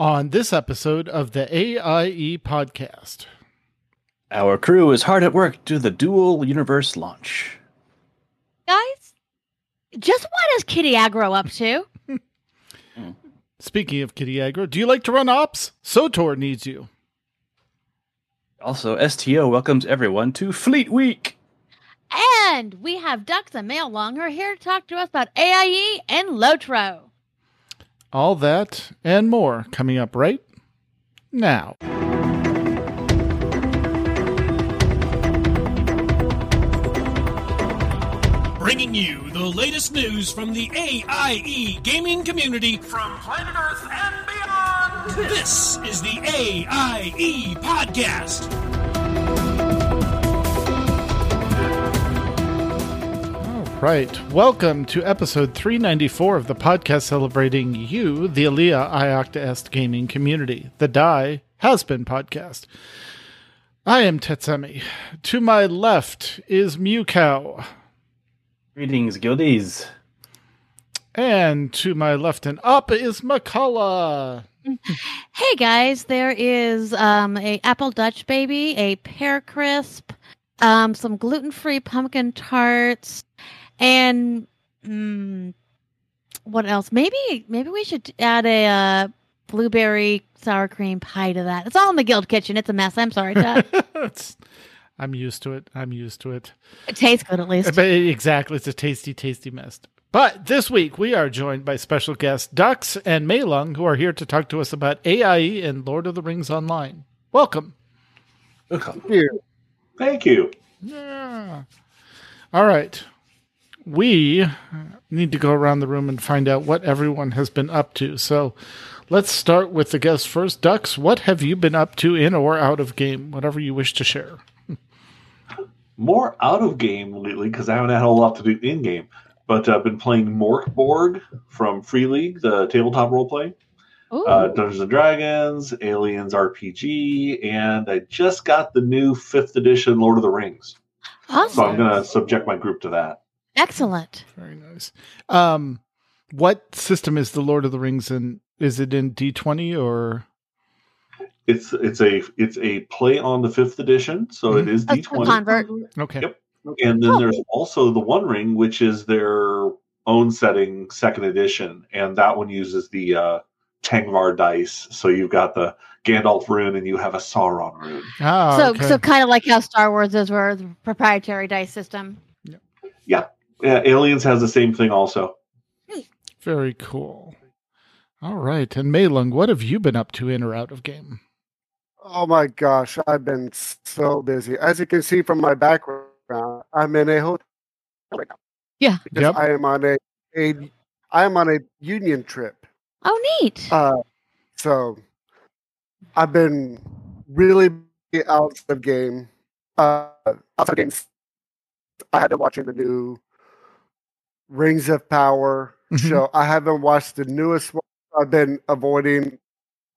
on this episode of the AIE podcast. Our crew is hard at work to the dual universe launch. Guys, just what is Kiddy Agro up to? Speaking of Kiddy Agro, do you like to run ops? SWTOR needs you. Also, STO welcomes everyone to Fleet Week. And we have Dux and Maellung are here to talk to us about AIE and Lotro. All that and more coming up right now. Bringing you the latest news from the AIE gaming community from planet Earth and beyond. This is the AIE Podcast. Right. Welcome to episode 394 of the podcast celebrating you, the Alea Iacta Est gaming community, the Die Has Been podcast. I am Tetsemi. To my left is Mewkow. Greetings, guildies. And to my left and up is Mkallah. Hey guys, there is um, a apple Dutch baby, a pear crisp, um, some gluten free pumpkin tarts, and mm, what else? Maybe maybe we should add a uh, blueberry sour cream pie to that. It's all in the guild kitchen. It's a mess. I'm sorry, Dad. It's- I'm used to it. I'm used to it. it tastes good at least. But exactly, it's a tasty, tasty mess. But this week we are joined by special guests Dux and Maellung, who are here to talk to us about AIE and Lord of the Rings Online. Welcome. Welcome. Thank you. Yeah. All right. We need to go around the room and find out what everyone has been up to. So let's start with the guests first. Dux, what have you been up to in or out of game? Whatever you wish to share. More out of game lately because I haven't had a lot to do in game. But I've been playing Mörk Borg from Free League, the tabletop role play, uh, Dungeons and Dragons, Aliens RPG, and I just got the new fifth edition Lord of the Rings. Awesome. So. I'm going to subject my group to that. Excellent. Very nice. Um, what system is the Lord of the Rings in? Is it in D20 or? It's it's a it's a play on the fifth edition, so it is That's a D20. convert. Okay. Yep. And then Oh. there's also the One Ring, which is their own setting, second edition, and that one uses the uh, Tengwar dice. So you've got the Gandalf rune, and you have a Sauron rune. Ah, so okay. so kind of like how Star Wars is where the proprietary dice system. Yeah, Aliens has the same thing also. Very cool. All right. And Maellung, what have you been up to in or out of game? Oh my gosh, I've been so busy. As you can see from my background, I'm in a hotel right now. Yeah. Because Yep. I am on a, a I am on a union trip. Oh, neat. Uh so I've been really out of game. Uh outside of games. I had to watch the new Rings of Power Mhm. show. I haven't watched the newest one. I've been avoiding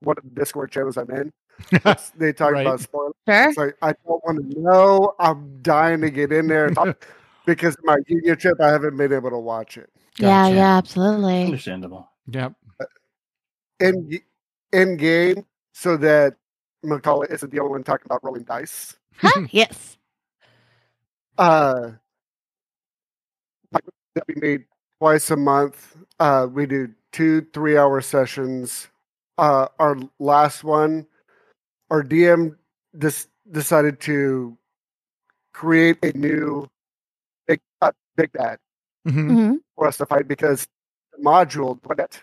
one of the Discord channels I'm in. They talk Right. about spoilers. sure. It's like I don't want to know. I'm dying to get in there talk because of my union trip. I haven't been able to watch it. Yeah, Gotcha. yeah, absolutely. Understandable. Yep. in in game so that Mkallah isn't the only one talking about rolling dice. Huh? yes. Uh, like that we made twice a month. Uh, we do two three hour sessions. Uh, our last one, our DM dis- decided to create a new big uh, big bad Mhm. hmm for us to fight because the module that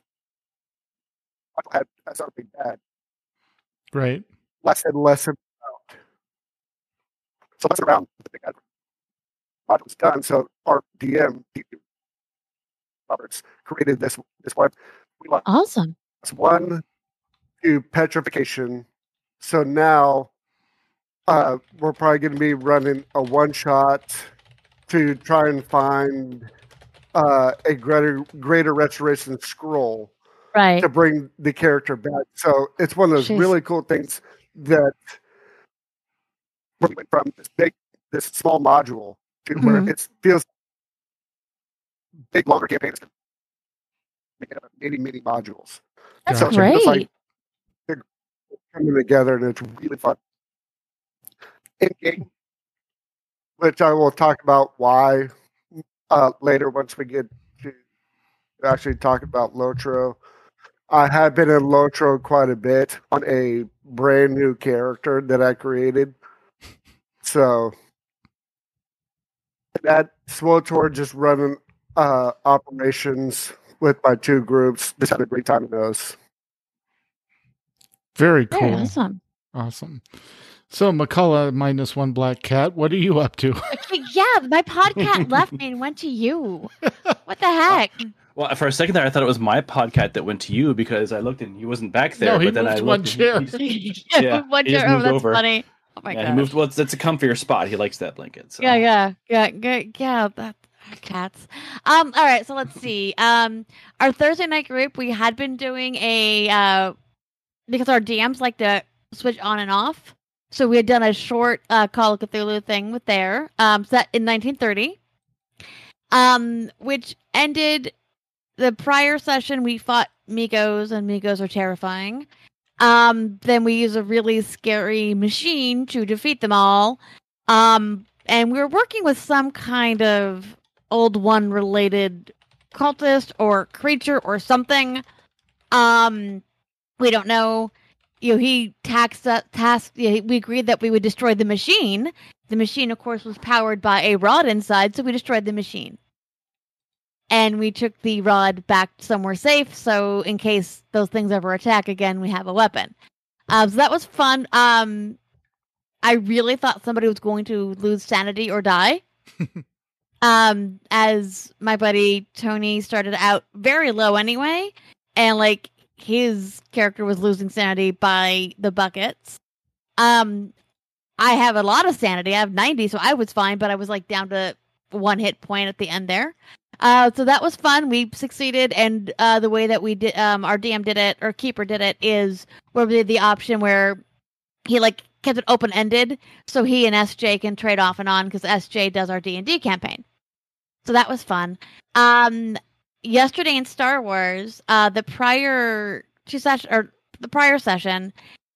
had as our big bad Right. less and less about. So less around the big module was done. So our DM Roberts created this this one. We lost Awesome. one to petrification. So now uh, we're probably going to be running a one shot to try and find uh, a greater greater restoration scroll Right. to bring the character back. So it's one of those Jeez. really cool things that we went from this big, this small module to where it feels big, longer campaigns. Make it up many, many modules. That's. So it's like great. coming together, and it's really fun. In game, which I will talk about why uh, later once we get to actually talk about Lotro. I have been in Lotro quite a bit on a brand new character that I created. So that SWTOR just running uh, operations with my two groups. Just had a great time in those. Very cool. Very awesome. Awesome. So, Mkallah minus one black cat, what are you up to? Yeah, my podcast left me and went to you. What the heck? Well, for a second there, I thought it was my podcast that went to you because I looked and he wasn't back there. No, he but then I moved looked one and he- chair. he's- yeah, Yeah, he just oh, that's over. funny. Oh my yeah, god. he moved. Well, it's, it's a comfier spot. He likes that blanket. So. Yeah, yeah, yeah, yeah, yeah. That cats. Um. All right. So let's see. Um. Our Thursday night group, we had been doing a uh, because our DMs like to switch on and off. So we had done a short uh, Call of Cthulhu thing with there, um, set in 1930, um, which ended the prior session. We fought Migos, and Migos are terrifying. Um, then we use a really scary machine to defeat them all. Um, and we were working with some kind of old one related cultist or creature or something. Um, we don't know. You know, he taxed uh, tasked. You know, we agreed that we would destroy the machine. The machine, of course, was powered by a rod inside, so we destroyed the machine. And we took the rod back somewhere safe, so in case those things ever attack again, we have a weapon. Um, so that was fun. Um, I really thought somebody was going to lose sanity or die. um, as my buddy Tony started out very low anyway, and like his character was losing sanity by the buckets. Um, I have a lot of sanity. I have 90, so I was fine, but I was like down to one hit point at the end there. Uh, so that was fun. We succeeded, and uh, the way that we did, um, our DM did it, or keeper did it, is where we did the option where he like kept it open ended, so he and SJ can trade off and on because SJ does our D and D campaign. So that was fun. Um, yesterday in Star Wars, uh, the prior two session or the prior session,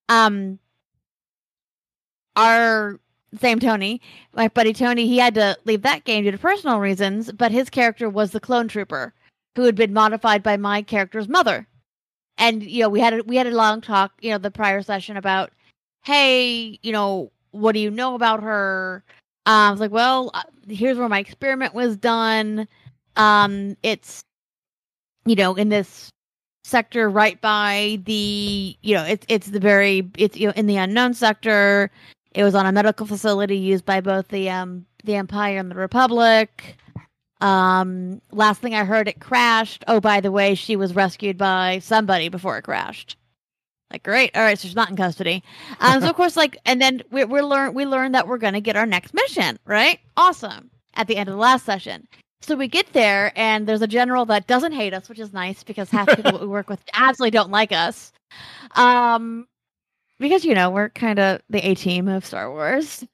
um, our same Tony, my buddy Tony, he had to leave that game due to personal reasons, but his character was the clone trooper who had been modified by my character's mother. And you know, we had a, we had a long talk, you know, the prior session about, hey, you know, what do you know about her? Um, I was like, well, uh, here's where my experiment was done. Um, it's, you know, in this sector right by the, you know, it's it's the very, it's you know, in the unknown sector. It was on a medical facility used by both the um the Empire and the Republic. Um, last thing I heard, it crashed. Oh, by the way, she was rescued by somebody before it crashed. Like, great. All right, so she's not in custody. Um, so of course, like, and then we we learn we learned that we're gonna get our next mission, right? Awesome. At the end of the last session. So we get there, and there's a general that doesn't hate us, which is nice because half the people we work with absolutely don't like us. Um, because you know we're kind of the A team of Star Wars.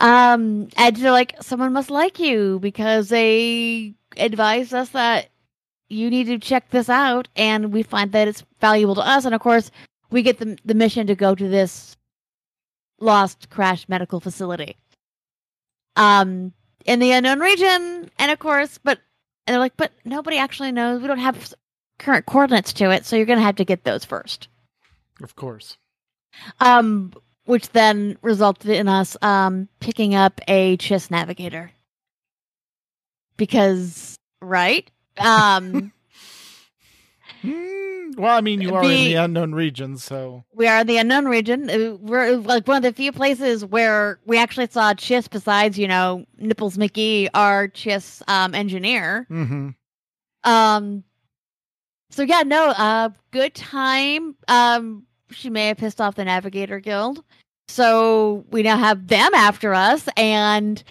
Um, and they're like, someone must like you because they advised us that you need to check this out, and we find that it's valuable to us. And of course, we get the the mission to go to this lost crash medical facility. Um, in the unknown region, and of course, but and they're like, but nobody actually knows. We don't have current coordinates to it, so you're gonna have to get those first. Of course. Um, which then resulted in us um picking up a Chiss navigator. Because right? Um Hmm, well, I mean, you are in The- unknown region, so we are in the unknown region. Uh, We're like one of the few places where we actually saw Chiss besides, you know, Nipples McGee, our Chiss um engineer. hmm Um so yeah, no, uh good time. Um she may have pissed off the Navigator Guild. So we now have them after us and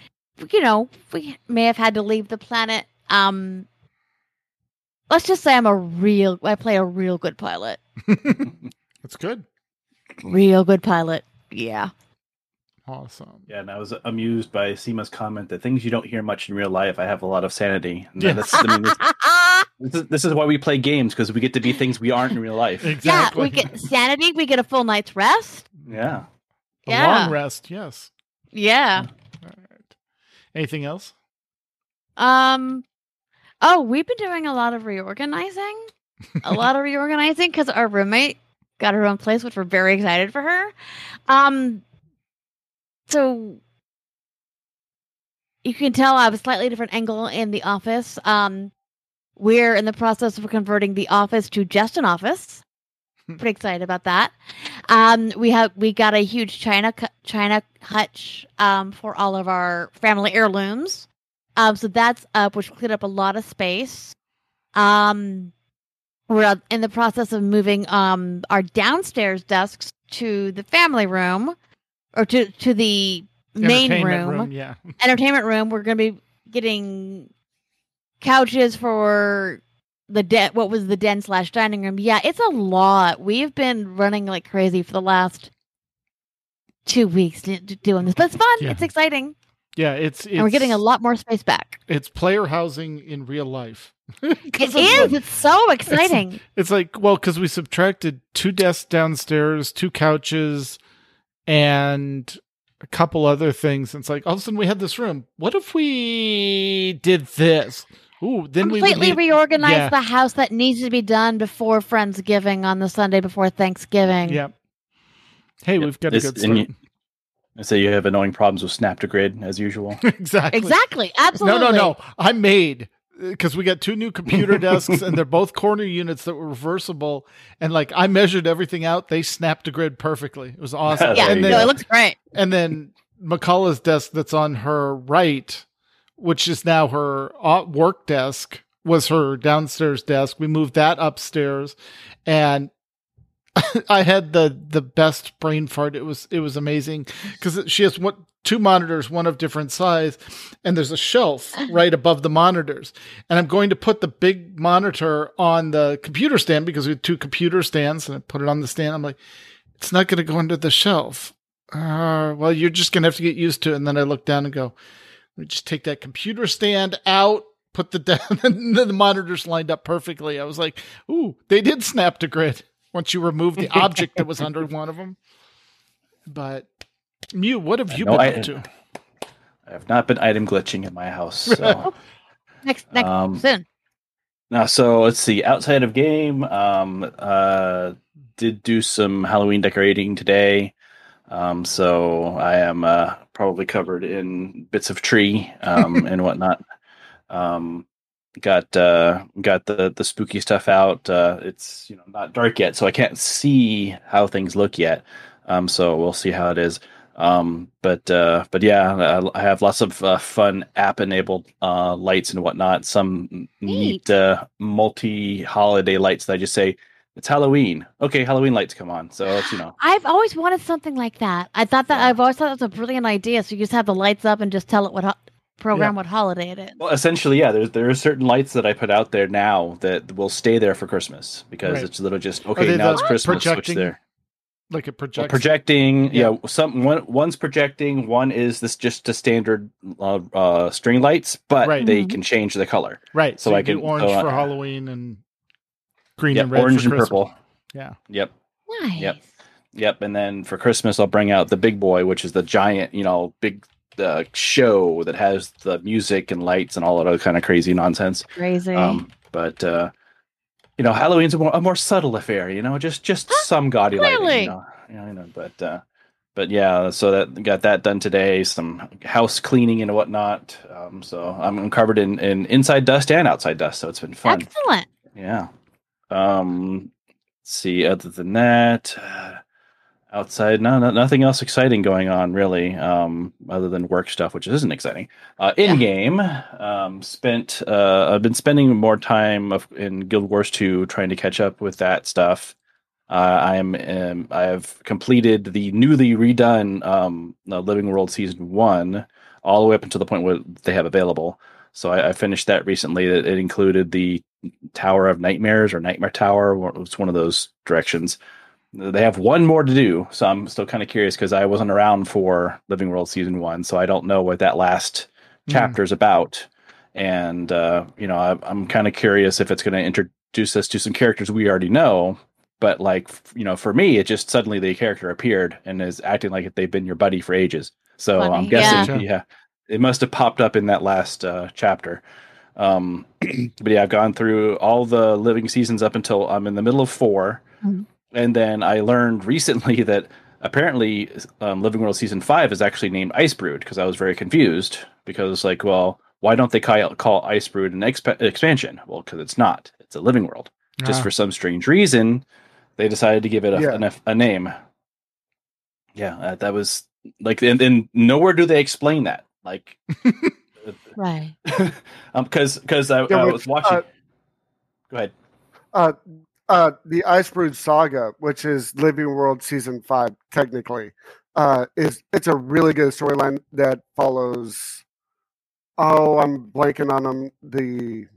you know, we may have had to leave the planet. Um let's just say I'm a real I play a real good pilot. That's good. Real good pilot. Yeah. Awesome. Yeah, and I was amused by Seema's comment that things you don't hear much in real life. I have a lot of sanity. And Yeah. that's, I mean, that's- This is, this is why we play games because we get to be things we aren't in real life. exactly. Yeah, we get sanity. We get a full night's rest. Yeah. a yeah. long rest. Yes. Yeah. All right. Anything else? Um. Oh, we've been doing a lot of reorganizing. a lot of reorganizing because our roommate got her own place, which we're very excited for her. Um. So you can tell I have a slightly different angle in the office. Um, we're in the process of converting the office to just an office. Pretty excited about that. Um, we have we got a huge china china hutch um, for all of our family heirlooms. Um, so that's up, which cleared up a lot of space. Um, we're in the process of moving um our downstairs desks to the family room, or to to the main Entertainment room Yeah. entertainment room. We're going to be getting couches for the den. What was the den slash dining room? Yeah, it's a lot. We've been running like crazy for the last two weeks doing this, but it's fun. Yeah. It's exciting, Yeah. It's, it's and we're getting a lot more space back. It's player housing in real life. It 'Cause is. it's- It's so exciting. It's like, well, because we subtracted two desks downstairs, two couches, and a couple other things. It's like all of a sudden we had this room. What if we did this? Ooh, then we Completely need- reorganize yeah. the house that needs to be done before Friendsgiving on the Sunday before Thanksgiving. Yep. Hey, Yep. we've got This- a good start. you- I say you have annoying problems with Snap to Grid as usual. exactly. Exactly. Absolutely. No, no, no. I made uh, because we got two new computer desks and they're both corner units that were reversible. And like I measured everything out, they snapped to grid perfectly. It was awesome. Yeah, There and then, no, it looks great. and then Mkallah's desk that's on her right, which is now her uh, work desk, was her downstairs desk. We moved that upstairs, and I had the the best brain fart. It was it was amazing because she has one two monitors, one of different size, and there's a shelf right above the monitors. And I'm going to put the big monitor on the computer stand because we have two computer stands, and I put it on the stand. I'm like, it's not going to go under the shelf. Uh, well, you're just going to have to get used to it. And then I look down and go, let just take that computer stand out, put the down, and the monitors lined up perfectly. I was like, ooh, they did snap to grid once you remove the object that was under one of them. But Mew, what have you No, been I- up to? I have not been item glitching in my house. So. Next, next, Um, soon. Now, so let's see. Outside of game, um, uh, did do some Halloween decorating today. Um, so I am uh, probably covered in bits of tree um, and whatnot. Um, got uh, got the the spooky stuff out. Uh, it's you know not dark yet, so I can't see how things look yet. Um, so we'll see how it is. Um, but uh, but yeah, I, I have lots of uh, fun app enabled uh, lights and whatnot. Some neat, Neat. uh, multi holiday lights that I just say it's Halloween. Okay, Halloween lights come on. So it's you know I've always wanted something like that. I thought that Yeah. I've always thought that was a brilliant idea. So you just have the lights up and just tell it what ho- program what holiday it is. Well, essentially, yeah. There's there are certain lights that I put out there now that will stay there for Christmas because Right. it's literally just okay. Now the it's Christmas. Switch projecting there. Like it Well, projecting, Yeah. yeah. Some one one's projecting. One is this just a standard uh, uh, string lights, but Right. they Mhm. can change the color. right. So, so I I do can- orange so, uh, for Halloween and green Yep, and red orange for and purple. Yeah. Yep, Nice. Yep. yep. And then for Christmas, I'll bring out the big boy, which is the giant, you know, big uh, show that has the music and lights and all that other kind of crazy nonsense. Crazy. Um, but uh, you know, Halloween's a more, a more subtle affair. You know, just just some gaudy lighting. Clearly. You know, you know, you know, but uh, but yeah, so that got that done today. Some house cleaning and whatnot. Um, so I'm covered in in inside dust and outside dust. So it's been fun. Excellent. Yeah. Um. Let's see. Other than that. Uh, Outside, no, no, nothing else exciting going on really, um, other than work stuff, which isn't exciting. Uh, in game, um, spent uh, I've been spending more time of, in Guild Wars 2 trying to catch up with that stuff. Uh, I am um, I have completed the newly redone um, uh, Living World Season One, all the way up until the point where they have available. So I, I finished that recently. It, it included the Tower of Nightmares or Nightmare Tower. It's one of those directions. They have one more to do, so I'm still kind of curious because I wasn't around for Living World Season One, so I don't know what that last Mm. chapter is about. and uh, you know I, I'm kind of curious if it's going to introduce us to some characters we already know. But like you know, for me, it just suddenly the character appeared and is acting like they've been your buddy for ages. So Funny, I'm guessing, yeah. yeah. it must have popped up in that last uh, chapter. Um, but yeah, I've gone through all the living seasons up until I'm in the middle of 4 Mhm. and then I learned recently that apparently um, Living World season five is actually named Ice Brood because I was very confused because like, well, why don't they call, call Ice Brood an exp- expansion? Well, because it's not. It's a Living World. Just Ah. for some strange reason, they decided to give it a, Yeah. an a name. Yeah, uh, that was like, and, and nowhere do they explain that. Like, Right. um, because because I, Yeah, I was watching. uh, Go ahead. Uh, uh, the Ice Brood Saga, which is Living World season five, technically, uh, is it's a really good storyline that follows. Oh, I'm blanking on them. The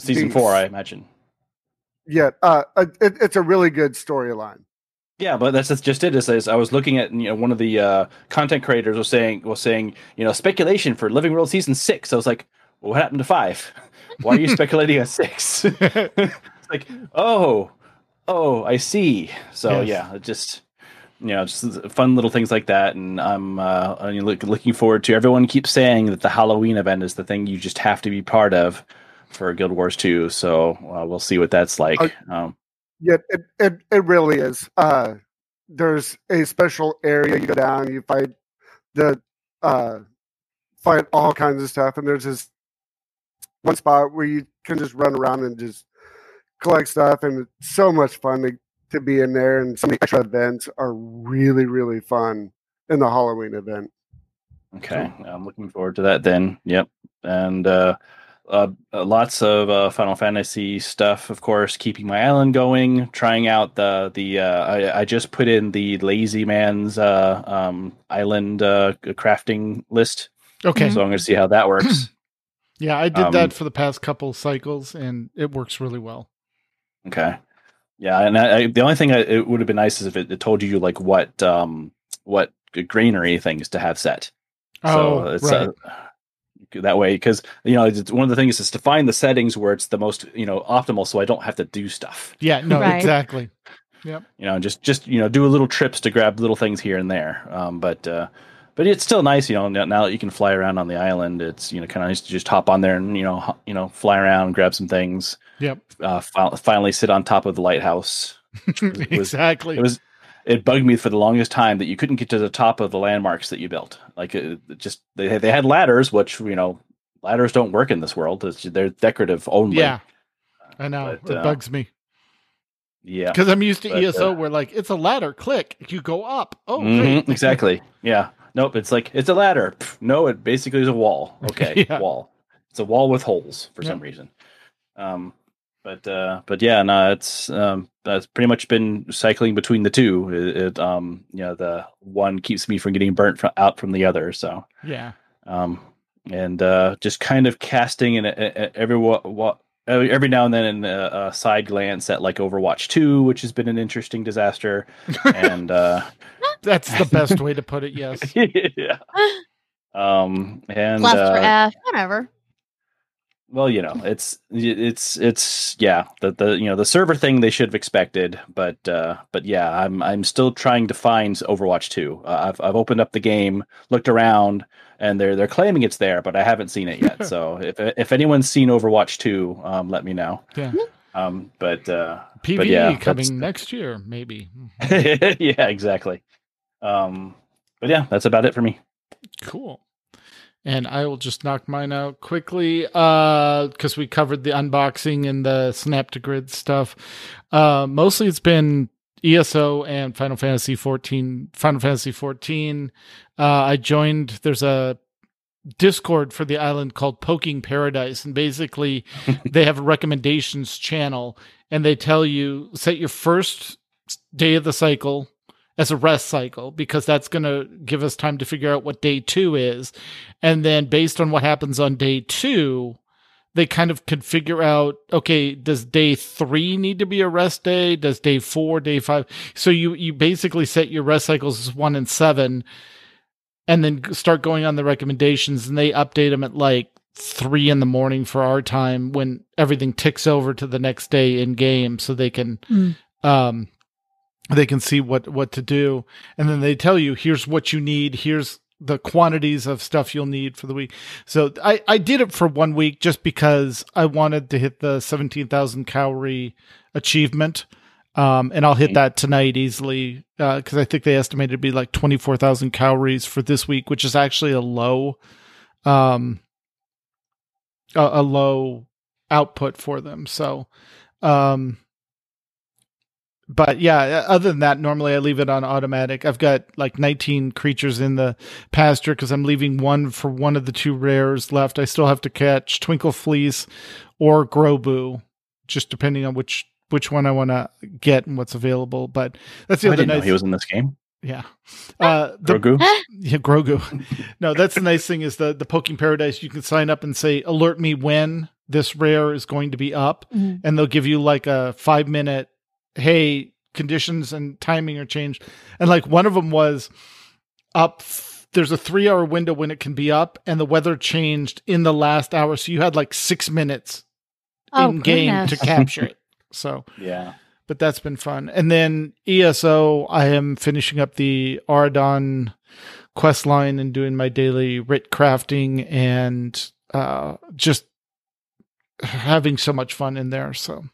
Season four, I imagine. yeah, uh, uh, it, it's a really good storyline. Yeah, but that's just it. Is, I was looking at you know one of the uh, content creators was saying was saying you know speculation for Living World season six. I was like, well, what happened to five? Why are you speculating on six? it's like, oh, oh, I see. So Yes. yeah, just you know just fun little things like that, and I'm uh, look, looking forward to. Everyone keeps saying that the Halloween event is the thing you just have to be part of for Guild Wars two. So uh, we'll see what that's like. Uh, Um, Yeah, it, it, it really is. Uh, there's a special area you go down, you fight the uh, fight all kinds of stuff, and there's this one spot where you can just run around and just collect stuff, and it's so much fun to, to be in there. And some of the extra events are really really fun in the Halloween event. Okay, I'm looking forward to that then. Yep, and uh, uh, uh, lots of uh, Final Fantasy stuff, of course. Keeping my island going, trying out the the. Uh, I, I just put in the Lazy Man's uh, um, island uh, crafting list, okay. So I'm going to see how that works. Yeah, I did Um, that for the past couple cycles, and it works really well. Okay. Yeah, and I, I, the only thing I, it would have been nice is if it, it told you like what um what granary things to have set. Oh, it's right. That way because you know it's one of the things is to find the settings where it's the most you know optimal, so I don't have to do stuff. yeah, no, Right. exactly. Yep you know, just just you know do a little trips to grab little things here and there. Um, but uh, but it's still nice, you know. Now, now that you can fly around on the island, it's you know kind of nice to just hop on there and you know ho- you know fly around, grab some things. Yep, Uh, fi- finally sit on top of the lighthouse. exactly. It was it bugged me for the longest time that you couldn't get to the top of the landmarks that you built. Like it, it just they had- they had ladders, which you know ladders don't work in this world. It's, they're decorative only. yeah, I know But, it uh, bugs me yeah, because I'm used to But, ESO uh, where like it's a ladder. Click, you go up. Oh, Mhm, great. exactly. Yeah, nope. It's like it's a ladder. Pff, no, it basically is a wall. Okay, Yeah. wall. It's a wall with holes for some reason. Um, but uh, but yeah, no, it's um, that's pretty much been cycling between the two. It, it um, you know, the one keeps me from getting burnt fro- out from the other. So Yeah, um, and uh, just kind of casting in every wa- wa- every every now and then in a, a side glance at like Overwatch Two, which has been an interesting disaster, and uh, that's the best way to put it. Yes. yeah, um, and Cluster uh, F, whatever. Well, you know, it's it's it's yeah, the the you know the server thing they should have expected, but uh, but yeah, I'm I'm still trying to find Overwatch Two. Uh, I've I've opened up the game, looked around, and they're they're claiming it's there, but I haven't seen it yet. so if if anyone's seen Overwatch Two, um, let me know. Yeah. Um, but uh, PVE But yeah, coming next year, maybe. yeah, exactly. Um, but yeah, that's about it for me. Cool. And I will just knock mine out quickly uh because we covered the unboxing and the snap to grid stuff. Uh mostly it's been ESO and Final Fantasy 14 Final Fantasy 14. Uh I joined there's a Discord for the island called Poking Paradise and basically they have a recommendations channel and they tell you set your first day of the cycle as a rest cycle because that's going to give us time to figure out what day two is. And then based on what happens on day two, they kind of can figure out okay, does day three need to be a rest day? Does day four, day five? So you, you basically set your rest cycles as one and seven and then start going on the recommendations and they update them at like three in the morning for our time when everything ticks over to the next day in game so they can Mm. um they can see what what to do. And then they tell you here's what you need. Here's the quantities of stuff you'll need for the week. So i i did it for one week just because i wanted to hit the 17000 calorie achievement. Um and i'll hit that tonight easily because i think they estimated to be like 24000 calories for this week which is actually a low um a, a low output for them. So um but yeah, other than that, normally I leave it on automatic. I've got like 19 creatures in the pasture because I'm leaving one for one of the two rares left. I still have to catch Twinkle Fleece or Grobu, just depending on which which one I want to get and what's available. But that's the I other didn't know nice. he was in this game. yeah, uh, the, Grogu. yeah, Grogu. no, that's the nice thing is the the Poking Paradise. You can sign up and say, "Alert me when this rare is going to be up," Mhm. and they'll give you like a five minute, "Hey, conditions and timing are changed," and like one of them was up. There's a three hour window when it can be up, and the weather changed in the last hour, so you had like six minutes Oh, in game to capture it. So Yeah. but that's been fun. And then ESO, I am finishing up the Ardon quest line and doing my daily writ crafting and uh, just having so much fun in there. So,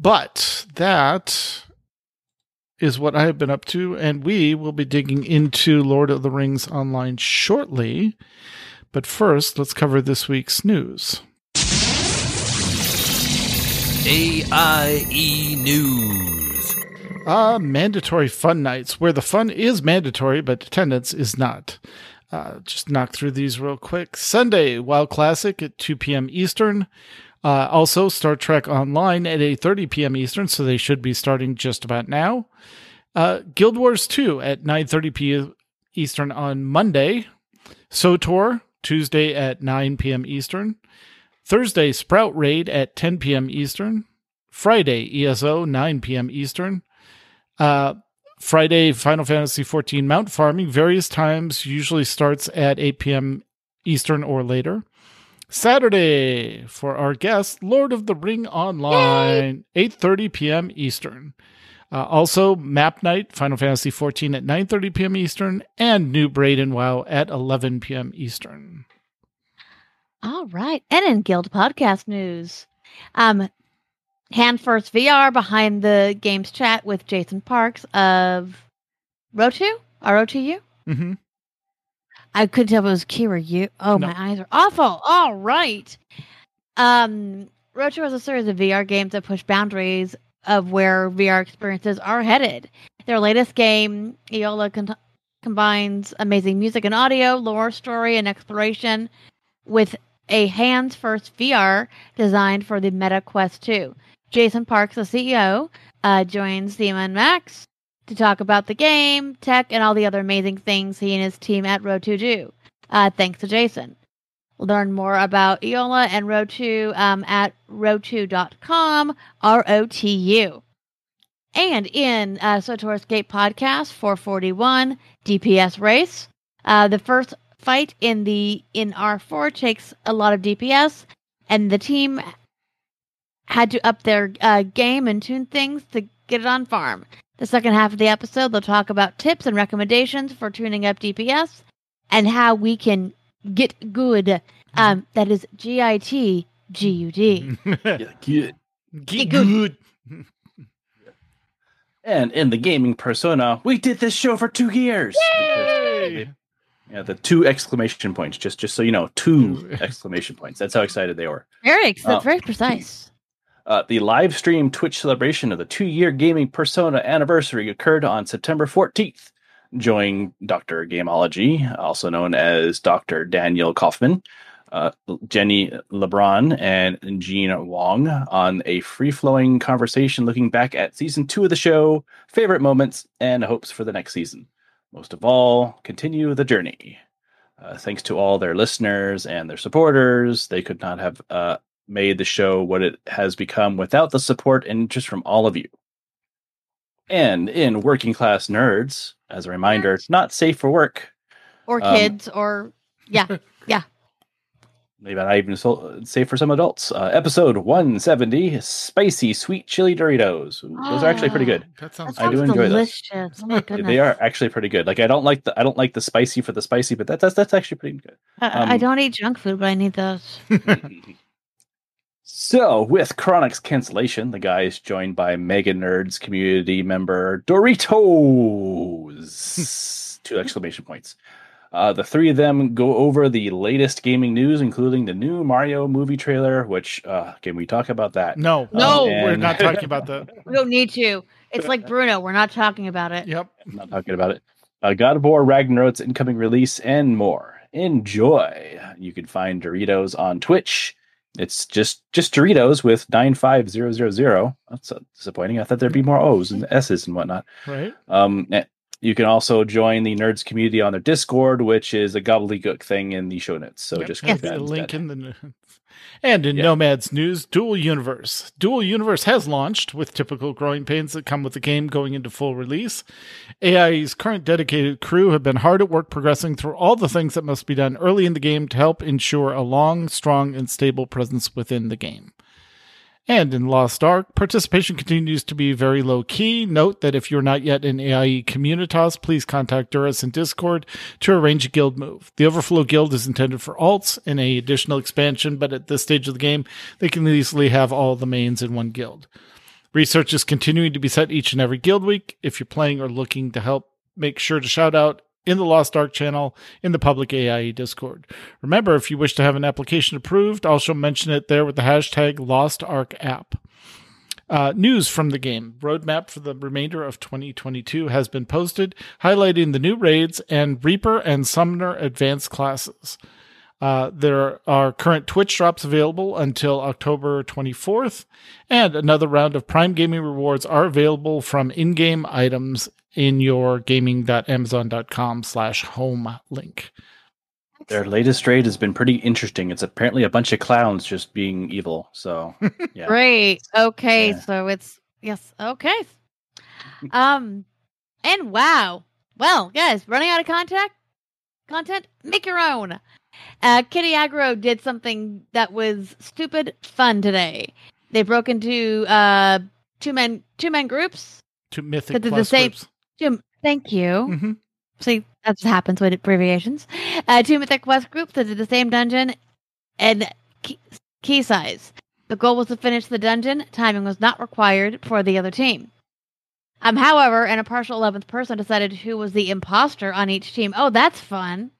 but that is what I have been up to, and we will be digging into Lord of the Rings online shortly. But first, let's cover this week's news. AIE E News. Uh, mandatory fun nights, where the fun is mandatory, but attendance is not. Uh, just knock through these real quick. Sunday, WoW Classic at 2 p.m. Eastern. Uh, also, Star Trek Online at 8.30 p.m. Eastern, so they should be starting just about now. Uh, Guild Wars 2 at 9.30 p.m. Eastern on Monday. SWTOR, Tuesday at 9 p.m. Eastern. Thursday, Sprout Raid at 10 p.m. Eastern. Friday, ESO, 9 p.m. Eastern. Uh, Friday, Final Fantasy XIV Mount Farming, various times, usually starts at 8 p.m. Eastern or later. Saturday, for our guest, Lord of the Ring Online, 8.30 p.m. Eastern. Uh, also, Map Night, Final Fantasy XIV at 9.30 p.m. Eastern, and Noob Raid and WoW at 11 p.m. Eastern. All right. And in Guild podcast news, um, Hand First VR behind the games chat with Jason Parks of Rotu, R-O-T-U. Mm-hmm. I couldn't tell if it was Q or U. Oh, No. my eyes are awful. All right. Um, Rotu is a series of VR games that push boundaries of where VR experiences are headed. Their latest game, Eola, con- combines amazing music and audio, lore, story, and exploration with a hands first VR designed for the Meta Quest 2. Jason Parks, the CEO, uh, joins Thema and Max to talk about the game, tech, and all the other amazing things he and his team at ROTU do. Uh, thanks to Jason. Learn more about Eola and ROTU um, at rotu.com, R O T U. And in uh, SWTOR Escape Podcast 441, DPS Race, uh, the first fight in the in R4 takes a lot of DPS, and the team had to up their uh, game and tune things to get it on farm. The second half of the episode, they'll talk about tips and recommendations for tuning up DPS and how we can get good. Um, that is G I T G U D. Yeah, good. Get good. good. And in the gaming persona, we did this show for two years. Yay! Yeah, the two exclamation points. Just, just so you know, two Two. exclamation points. That's how excited they were. Very ex- Oh. very precise. Uh, the live stream Twitch celebration of the two-year gaming persona anniversary occurred on September 14th. Join Dr. Gameology, also known as Dr. Daniel Kaufman, uh, Jenny LeBron, and Jean Wong on a free-flowing conversation looking back at season two of the show, favorite moments, and hopes for the next season. Most of all, continue the journey. Uh, thanks to all their listeners and their supporters. They could not have uh, made the show what it has become without the support and interest from all of you. And in Working Class Nerds, as a reminder, it's not safe for work. Or Um, kids, or yeah, yeah. maybe not even so, safe for some adults. Uh, episode 170 Spicy Sweet Chili Doritos. Those are actually pretty good. That sounds. That I do sounds enjoy those. delicious. Oh my goodness. They are actually pretty good. Like I don't like the I don't like the spicy for the spicy, but that, that's that's actually pretty good. I, I um, don't eat junk food, but I need those. so with Chronix cancellation, the guy is joined by Mega Nerds community member Doritos. Two exclamation points. Uh, the three of them go over the latest gaming news, including the new Mario movie trailer. Which uh, can we talk about that? no, No. we're not talking about that. We don't need to. It's like Bruno. We're not talking about it. Yep. I'm not talking about it. Uh, God of War Ragnarok's incoming release and more. Enjoy. You can find Doritos on Twitch. It's just just Doritos with nine five zero zero zero. That's uh, disappointing. I thought there'd be more O's and S's and whatnot. Right. Um, eh, you can also join the Nerds community on their Discord, which is a gobbledygook thing in the show notes. So Yep. just There'll click be that a link in the news. And in Yeah. Nomad's news, Dual Universe. Dual Universe has launched with typical growing pains that come with the game going into full release. AIE's current dedicated crew have been hard at work progressing through all the things that must be done early in the game to help ensure a long, strong, and stable presence within the game. And in Lost Ark, participation continues to be very low key. Note that if you're not yet in AIE Communitas, please contact Duras in Discord to arrange a guild move. The Overflow Guild is intended for alts in a additional expansion, but at this stage of the game, they can easily have all the mains in one guild. Research is continuing to be set each and every guild week. If you're playing or looking to help, make sure to shout out in the Lost Ark channel in the public AIE Discord. Remember, if you wish to have an application approved, also mention it there with the hashtag Lost Ark app. Uh, news from the game. Roadmap for the remainder of 2022 has been posted, highlighting the new raids and Reaper and Summoner advanced classes. Uh, there are current Twitch drops available until October 24th, and another round of Prime Gaming rewards are available from in-game items in your gaming.amazon.com slash home link. Their latest raid has been pretty interesting. It's apparently a bunch of clowns just being evil. So yeah. Great. Okay, Yeah. so it's yes. Okay. Um, and wow. Well, guys, running out of contact content. Make your own. Uh, Kiddy Agro did something that was stupid fun today. They broke into uh two men two men groups. To Mythic But they're the Plus same- groups. Two, thank you. Mhm. See, that just happens with abbreviations. Uh, two Mythic Quest groups that did the same dungeon and key, key size. The goal was to finish the dungeon. Timing was not required for the other team. Um, however, an impartial 11th person decided who was the imposter on each team. Oh, that's fun.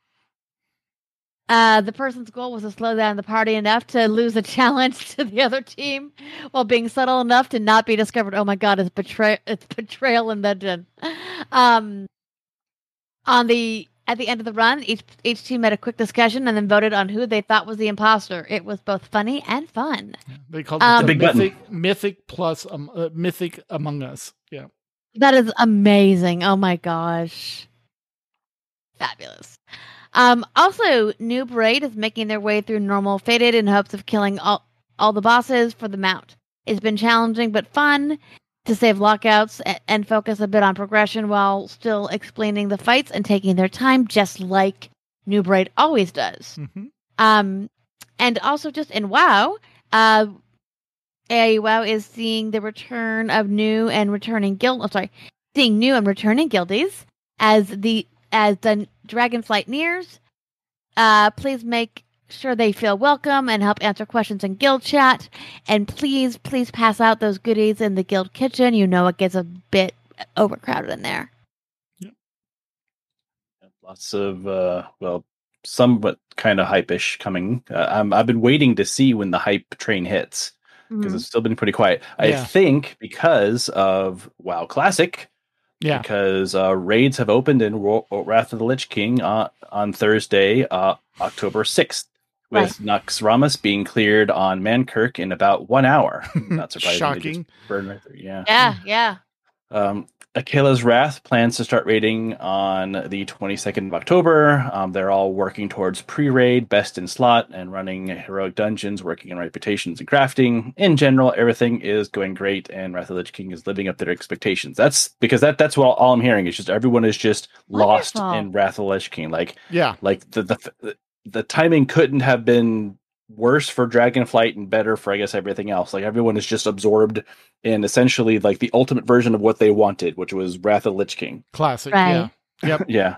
Uh, the person's goal was to slow down the party enough to lose a challenge to the other team while being subtle enough to not be discovered. Oh my god, it's betray it's betrayal in dungeon. Um on the at the end of the run, each each team had a quick discussion and then voted on who they thought was the imposter. It was both funny and fun. They called Um, it the Big button. Mythic, Mythic Plus, um, uh, Mythic Among Us. Yeah. That is amazing. Oh my gosh. Fabulous. Um, also, Noob Raid is making their way through normal Faded in hopes of killing all, all the bosses for the mount. It's been challenging but fun to save lockouts a- and focus a bit on progression while still explaining the fights and taking their time, just like Noob Raid always does. hmm Um, and also just in WoW, uh, is seeing the return of new and returning guild. Oh, sorry, seeing new and returning guildies as the as the Dragonflight nears. Uh, please make sure they feel welcome and help answer questions in guild chat. And please, please pass out those goodies in the guild kitchen. You know it gets a bit overcrowded in there. Yep. Lots of uh, well, somewhat kind of hype-ish coming. Uh, I'm, I've been waiting to see when the hype train hits because Mhm. it's still been pretty quiet. I think because of WoW Classic, Yeah. because uh, raids have opened in Ro- Wrath of the Lich King uh, on Thursday, uh, October 6th, with Naxxramas being cleared on Mankirk in about one hour. Not surprising. Shocking. Burn right through. Yeah. Yeah, yeah. Um, Akila's Wrath plans to start raiding on the 22nd of October. Um, they're all working towards pre raid, best in slot, and running heroic dungeons, working on reputations and crafting. In general, everything is going great, and Wrath of the Lich King is living up to their expectations. That's because that that's what all, I'm hearing is just everyone is just lost in Wrath of the Lich King. Like Yeah. like the the the timing couldn't have been worse for Dragonflight and better for I guess everything else. Like everyone is just absorbed in essentially like the ultimate version of what they wanted, which was Wrath of Lich King. Classic. Right. Yeah. Yep. Yeah,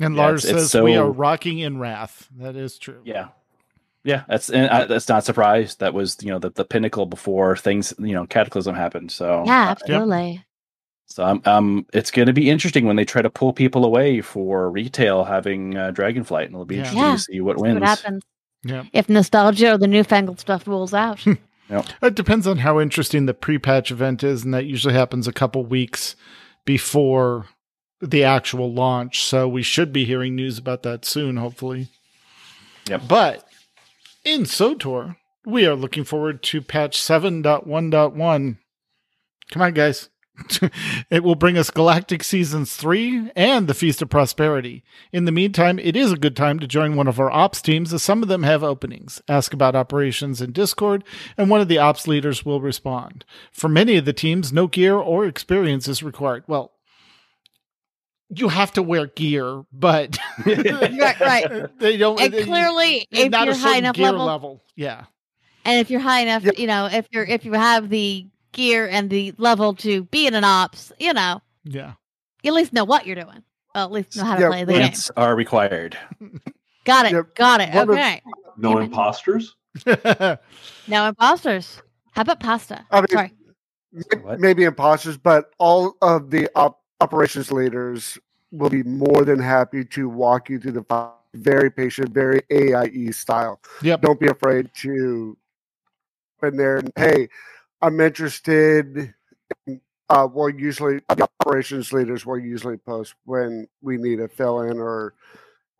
And Yeah, Lars it's- it's says we are rocking in wrath. That is true. yeah, yeah. That's and I, that's not surprised. That was you know the, the pinnacle before things you know Cataclysm happened. So Yeah, uh, absolutely. So um, um, it's going to be interesting when they try to pull people away for retail having uh, Dragonflight, and it'll be Yeah. interesting Yeah. to see what See wins. what happens. Yeah. If nostalgia or the newfangled stuff rules out. Hmm. It depends on how interesting the pre-patch event is, and that usually happens a couple weeks before the actual launch. So we should be hearing news about that soon, hopefully. Yep. But in SWTOR, we are looking forward to patch 7.1.1. Come on, guys. it will bring us Galactic Seasons 3 and the Feast of Prosperity. In the meantime, it is a good time to join one of our ops teams, as some of them have openings. Ask about operations in Discord, and one of the ops leaders will respond. For many of the teams, no gear or experience is required. Well, you have to wear gear, but right, right. they don't. And they- clearly, if not you're a high enough gear level, level. Yeah. and if you're high enough, Yep. you know, if you're if you have the gear and the level to be in an ops, you know, Yeah. you at least know what you're doing. Well, at least know how to Yeah, play the well, game. Points are required. Got it. Yep. Got it. One of- Okay. No Damn imposters. No imposters. How about pasta? I mean, Sorry. May- What? Maybe imposters, but all of the op- operations leaders will be more than happy to walk you through the fi- very patient, very AIE style. Yep. Don't be afraid to in there. And, hey, I'm interested. In, uh, we'll usually the operations leaders will usually post when we need a fill in or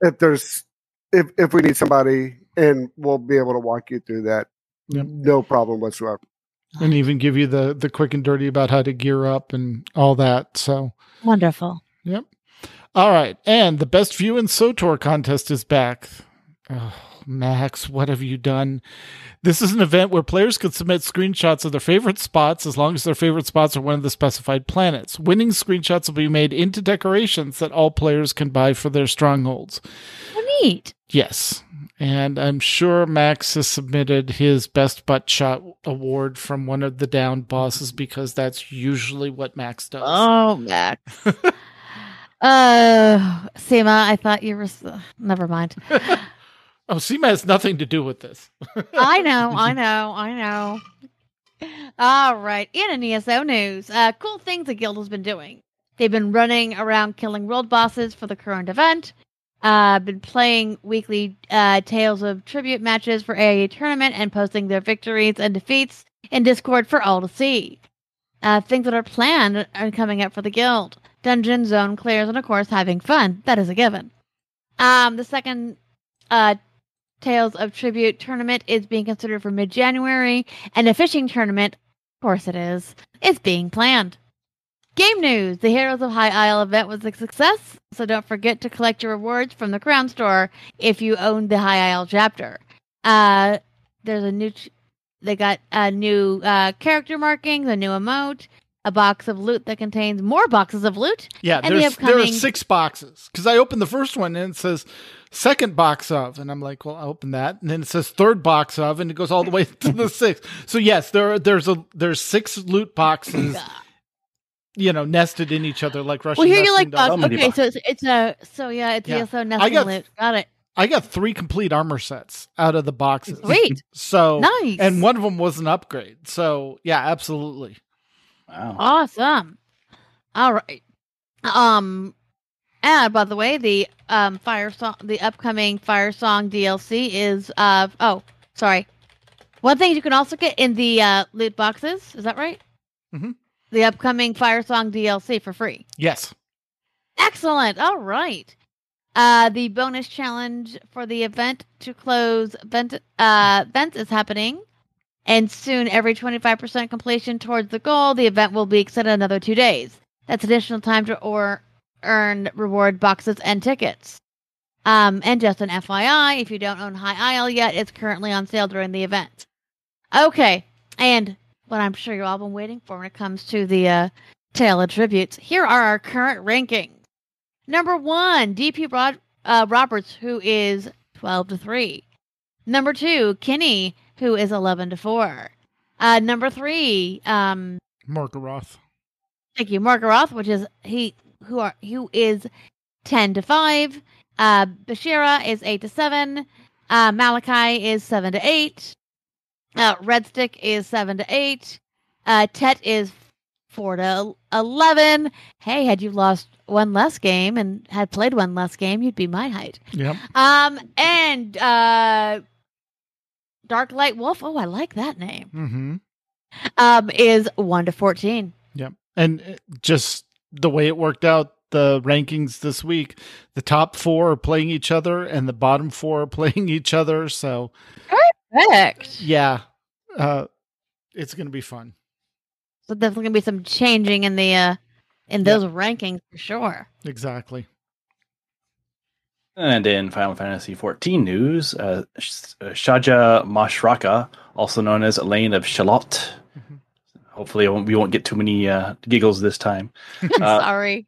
if there's if if we need somebody, and we'll be able to walk you through that. Yep. No problem whatsoever. and even give you the the quick and dirty about how to gear up and all that. So, Wonderful. yep. All right, and the best view in SWTOR contest is back. Oh, Max, what have you done? This is an event where players can submit screenshots of their favorite spots as long as their favorite spots are one of the specified planets. Winning screenshots will be made into decorations that all players can buy for their strongholds. Well, neat. Yes. And I'm sure Max has submitted his best butt shot award from one of the down bosses because that's usually what Max does. Oh, Max. uh, Seema, I thought you were. Never mind. oh, Seema has nothing to do with this. I know, I know, I know. All right. In an ESO news, uh, cool things the guild has been doing. They've been running around killing world bosses for the current event. Uh, been playing weekly uh, Tales of Tribute matches for AAA tournament and posting their victories and defeats in Discord for all to see. Uh, things that are planned are coming up for the guild. Dungeon zone clears and of course having fun. That is a given. Um, the second uh, Tales of Tribute tournament is being considered for mid January, and a fishing tournament, of course it is, is being planned. Game news The Heroes of High Isle event was a success, so don't forget to collect your rewards from the Crown Store if you own the High Isle chapter. Uh, there's a new, ch- they got a new uh, character markings, a new emote, a box of loot that contains more boxes of loot. Yeah, And the there's, there are six boxes because I opened the first one and it says second box of, and I'm like, well, I open that, and then it says third box of, and it goes all the way to the sixth. So yes, there are, there's a there's six loot boxes, you know, nested in each other like Russian. Well, here you nesting like dolls. How box. Okay, so it's, it's a so yeah, it's Yeah. ESO I nesting got- loot. Got it. I got three complete armor sets out of the boxes. Sweet. So Nice. and one of them was an upgrade. So yeah, absolutely. Wow. Awesome. All right. Um and by the way, the um fire song the upcoming fire song DLC is uh oh, sorry. One thing you can also get in the uh loot boxes, is that right? Mhm. The upcoming fire song DLC for free. Yes. Excellent. All right. Uh, the bonus challenge for the event to close vent uh, vents is happening, and soon every 25% completion towards the goal, the event will be extended another two days. That's additional time to or earn reward boxes and tickets. Um, and just an FYI, if you don't own High Isle yet, it's currently on sale during the event. Okay, and what I'm sure you've all been waiting for when it comes to the uh, Tale of Tributes, here are our current rankings. Number one, DP Rod- uh, Roberts, who is 12 to 3. Number two, Kinney, who is 11 to 4. Uh, number three, um, Morgaroth. thank you, Mark Margaroth, which is he who are who is 10 to 5. Uh, Bashira is 8 to 7. Uh, Malachi is 7 to 8. Uh, Red Stick is 7 to 8. Uh, Tet is 4 to 11. Hey, had you lost one less game and had played one less game, you'd be my height. Yep. Um, and uh, Dark Light Wolf. Oh, I like that name. Mm-hmm. Um, is one to fourteen. Yep. And uh, just the way it worked out, the rankings this week, the top four are playing each other and the bottom four are playing each other. So Correct. yeah, uh, it's going to be fun. So definitely gonna be some changing in the uh in those rankings for sure. Exactly. And in Final Fantasy XIV news, uh, uh, Shaja Mashraka, also known as Elaine of Shalott. Mhm. Hopefully, won't, we won't get too many uh, giggles this time. Uh, Sorry.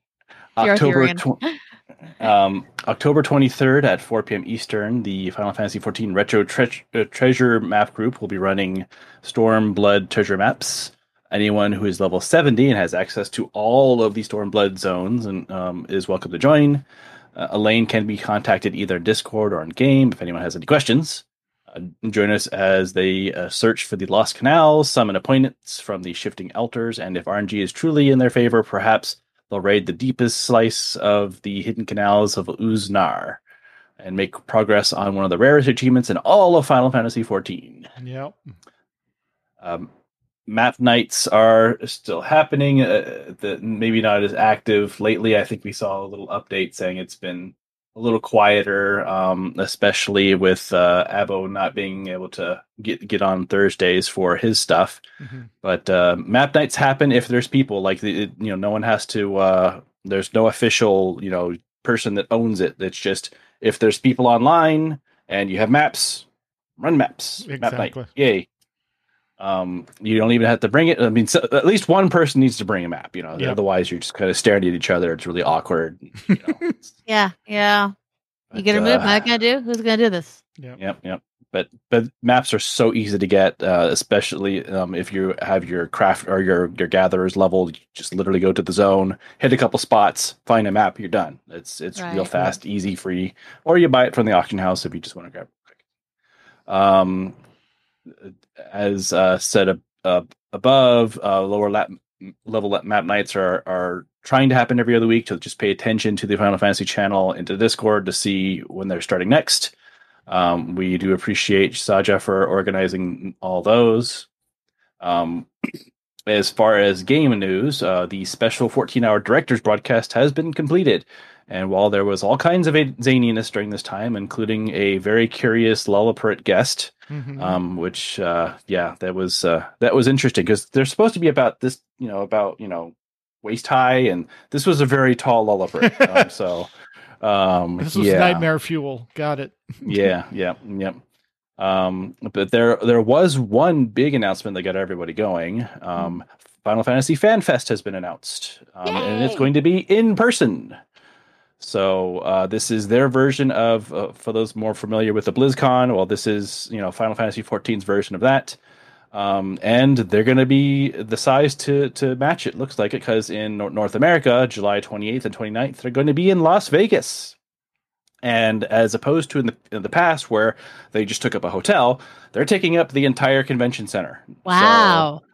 October, tw- um, October 23rd at 4 p.m. Eastern, the Final Fantasy XIV Retro tre- uh, Treasure Map Group will be running Storm Blood Treasure Maps. Anyone who is level 70 and has access to all of the Storm Blood zones and um, is welcome to join. Uh, Elaine can be contacted either in Discord or in game if anyone has any questions. Uh, join us as they uh, search for the Lost Canals, summon opponents from the Shifting Altars, and if RNG is truly in their favor, perhaps they'll raid the deepest slice of the hidden canals of Uznair and make progress on one of the rarest achievements in all of Final Fantasy XIV. Yep. Um, map nights are still happening. Uh, the, maybe not as active lately. I think we saw a little update saying it's been a little quieter, um, especially with uh, Abo not being able to get get on Thursdays for his stuff. Mhm. But uh, map nights happen if there's people. Like the, it- you know, no one has to. Uh, there's no official you know person that owns it. It's just if there's people online and you have maps, run maps. Map night. Yay. Um, you don't even have to bring it. I mean, so, at least one person needs to bring a map. You know, Yeah. otherwise you're just kind of staring at each other. It's really awkward. You know, It's- Yeah, yeah. You get a move. uh, What can I do? Who's gonna do this? Yep. Yep, yep. But but maps are so easy to get, uh, especially um, if you have your craft or your your gatherers leveled. You just literally go to the zone, hit a couple spots, find a map, you're done. It's it's real Right. fast, easy, free. Or you buy it from the auction house if you just want to grab it quick. Um, as uh, said ab- above, uh, lower lap, level map nights are are trying to happen every other week. To just pay attention to the Final Fantasy channel into Discord to see when they're starting next. Um, we do appreciate Saja for organizing all those. Um, as far as game news, uh, the special 14 hour director's broadcast has been completed. And while there was all kinds of zaniness during this time, including a very curious Lalafell guest, Mhm. um, which uh, yeah, that was uh, that was interesting because they're supposed to be about this, you know, about you know waist high, and this was a very tall Lalafell. um, so um, this was yeah nightmare fuel. Got it. yeah, yeah, yep. Um, but there there was one big announcement that got everybody going. Um, Final Fantasy Fan Fest has been announced, um, and it's going to be in person. So uh, this is their version of, uh, for those more familiar with the BlizzCon. Well, this is you know Final Fantasy 14's version of that, um, and they're going to be the size to to match it. Looks like it because in North America, July 28th and 29th, they're going to be in Las Vegas. And as opposed to in the in the past where they just took up a hotel, they're taking up the entire convention center. Wow. so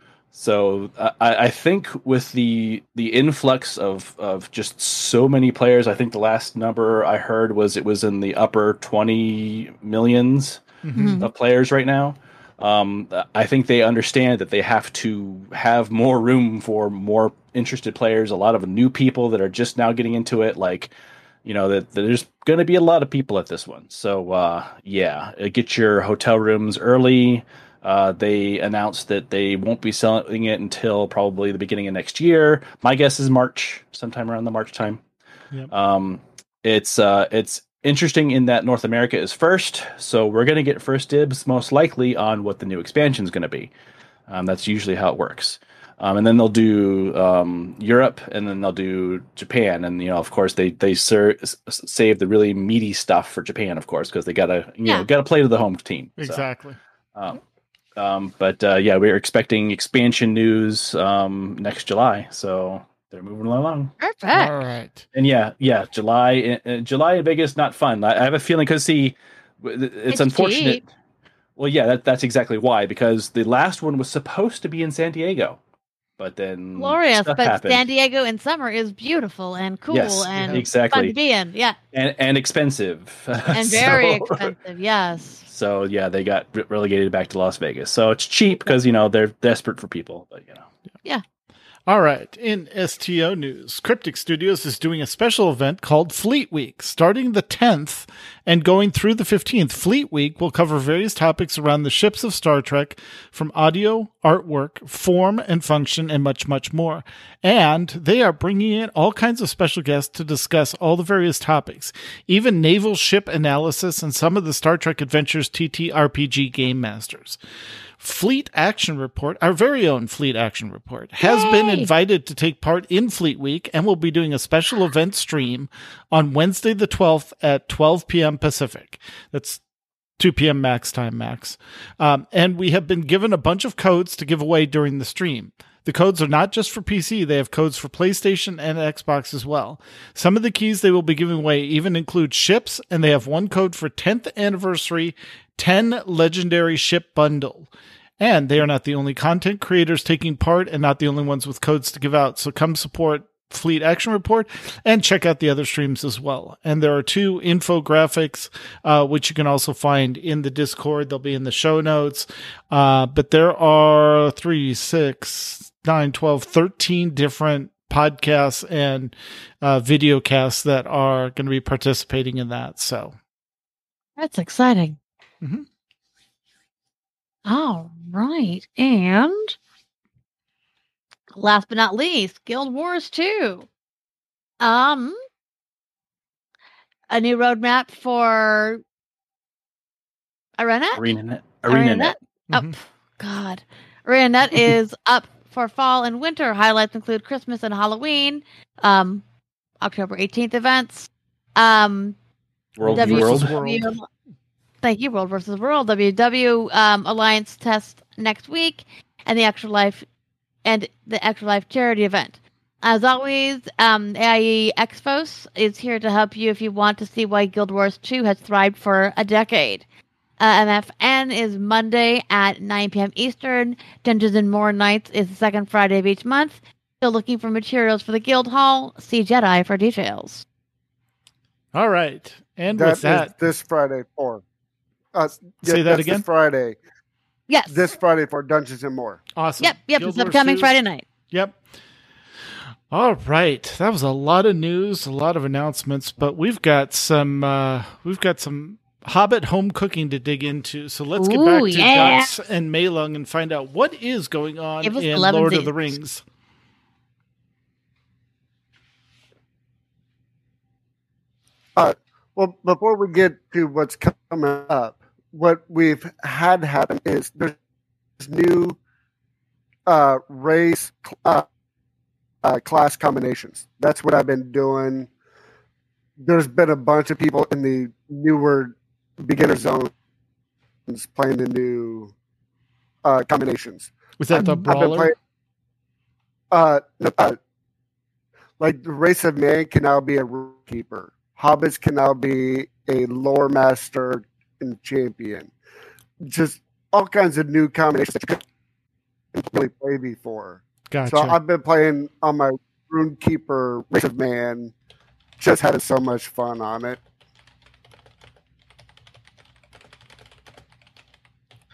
uh, I, I think with the the influx of of just so many players, I think the last number I heard was it was in the upper twenty millions Mhm. of players right now. Um, I think they understand that they have to have more room for more interested players. A lot of new people that are just now getting into it, like you know that, that there's going to be a lot of people at this one. So uh, yeah, uh, get your hotel rooms early. Uh, they announced that they won't be selling it until probably the beginning of next year. My guess is March, sometime around the March time. Yep. Um, it's uh, it's interesting in that North America is first, so we're going to get first dibs most likely on what the new expansion is going to be. Um, that's usually how it works. Um, and then they'll do um, Europe, and then they'll do Japan, and you know, of course, they they ser- save the really meaty stuff for Japan, of course, because they gotta you Yeah. know gotta play to the home team. So, Exactly. um, um, but uh, yeah, we're expecting expansion news um, next July, so they're moving along. Perfect. All right. And yeah, yeah, July, uh, July in Vegas, not fun. I, I have a feeling because see, it's, It's unfortunate. cheap. Well, yeah, that, that's exactly why. Because the last one was supposed to be in San Diego, but then Glorious, but happened. San Diego in summer is beautiful and cool Yes, and fun exactly. to be in. Yeah, and and expensive and very So- expensive. Yes. So yeah, they got relegated back to Las Vegas. So it's cheap because you know they're desperate for people, but you know. All right. In STO news, Cryptic Studios is doing a special event called Fleet Week, starting the 10th and going through the 15th. Fleet Week will cover various topics around the ships of Star Trek, from audio, artwork, form and function, and much, much more. And they are bringing in all kinds of special guests to discuss all the various topics, even naval ship analysis and some of the Star Trek Adventures TTRPG game masters. Fleet Action Report, our very own Fleet Action Report, has been invited to take part in Fleet Week and will be doing a special event stream on Wednesday the 12th at 12 p.m. Pacific. That's 2 p.m. max time, max. Um, and we have been given a bunch of codes to give away during the stream. The codes are not just for PC, they have codes for PlayStation and Xbox as well. Some of the keys they will be giving away even include ships, and they have one code for 10th anniversary 10 legendary ship bundle. And they are not the only content creators taking part and not the only ones with codes to give out. So come support Fleet Action Report and check out the other streams as well. And there are two infographics, uh, which you can also find in the Discord. They'll be in the show notes. Uh, but there are three, six, nine, 12, 13 different podcasts and uh, video casts that are going to be participating in that. So That's exciting. Mhm. All right. And last but not least, Guild Wars 2. Um a new roadmap for ArenaNet? ArenaNet. ArenaNet. Oh, Mhm. pff, God. ArenaNet is up for fall and winter. Highlights include Christmas and Halloween, um, October 18th events. Um, World W- World. World. Thank you, World versus World. WW um, Alliance test next week, and the Extra Life and the Extra Life charity event. As always, um, AIE Expos is here to help you if you want to see why Guild Wars 2 has thrived for a decade. Uh, MFN is Monday at 9 p.m. Eastern. Dungeons and More Nights is the second Friday of each month. Still looking for materials for the Guild Hall? See Jedi for details. All right. And That with is that, this Friday for. Uh, Say that that's again? This Friday. Yes. This Friday for Dungeons and More. awesome. Yep. Yep. Guild It's Wars upcoming 2's Friday night. Yep. All right, that was a lot of news, a lot of announcements, but we've got some uh, we've got some Hobbit home cooking to dig into. So let's get back to yeah. Dux and Maellung and find out what is going on in 11 Lord of the Rings. Rings. Well, before we get to what's coming up, what we've had happen is there's new uh, race uh, uh, class combinations. That's what I've been doing. There's been a bunch of people in the newer beginner zones playing the new uh, combinations. Was that the I've been brawler? playing- uh, no, uh, like the race of man can now be a keeper. Hobbits can now be a lore master and champion. Just all kinds of new combinations that you couldn't really play before. Gotcha. So I've been playing on my rune keeper race of man. Just having so much fun on it.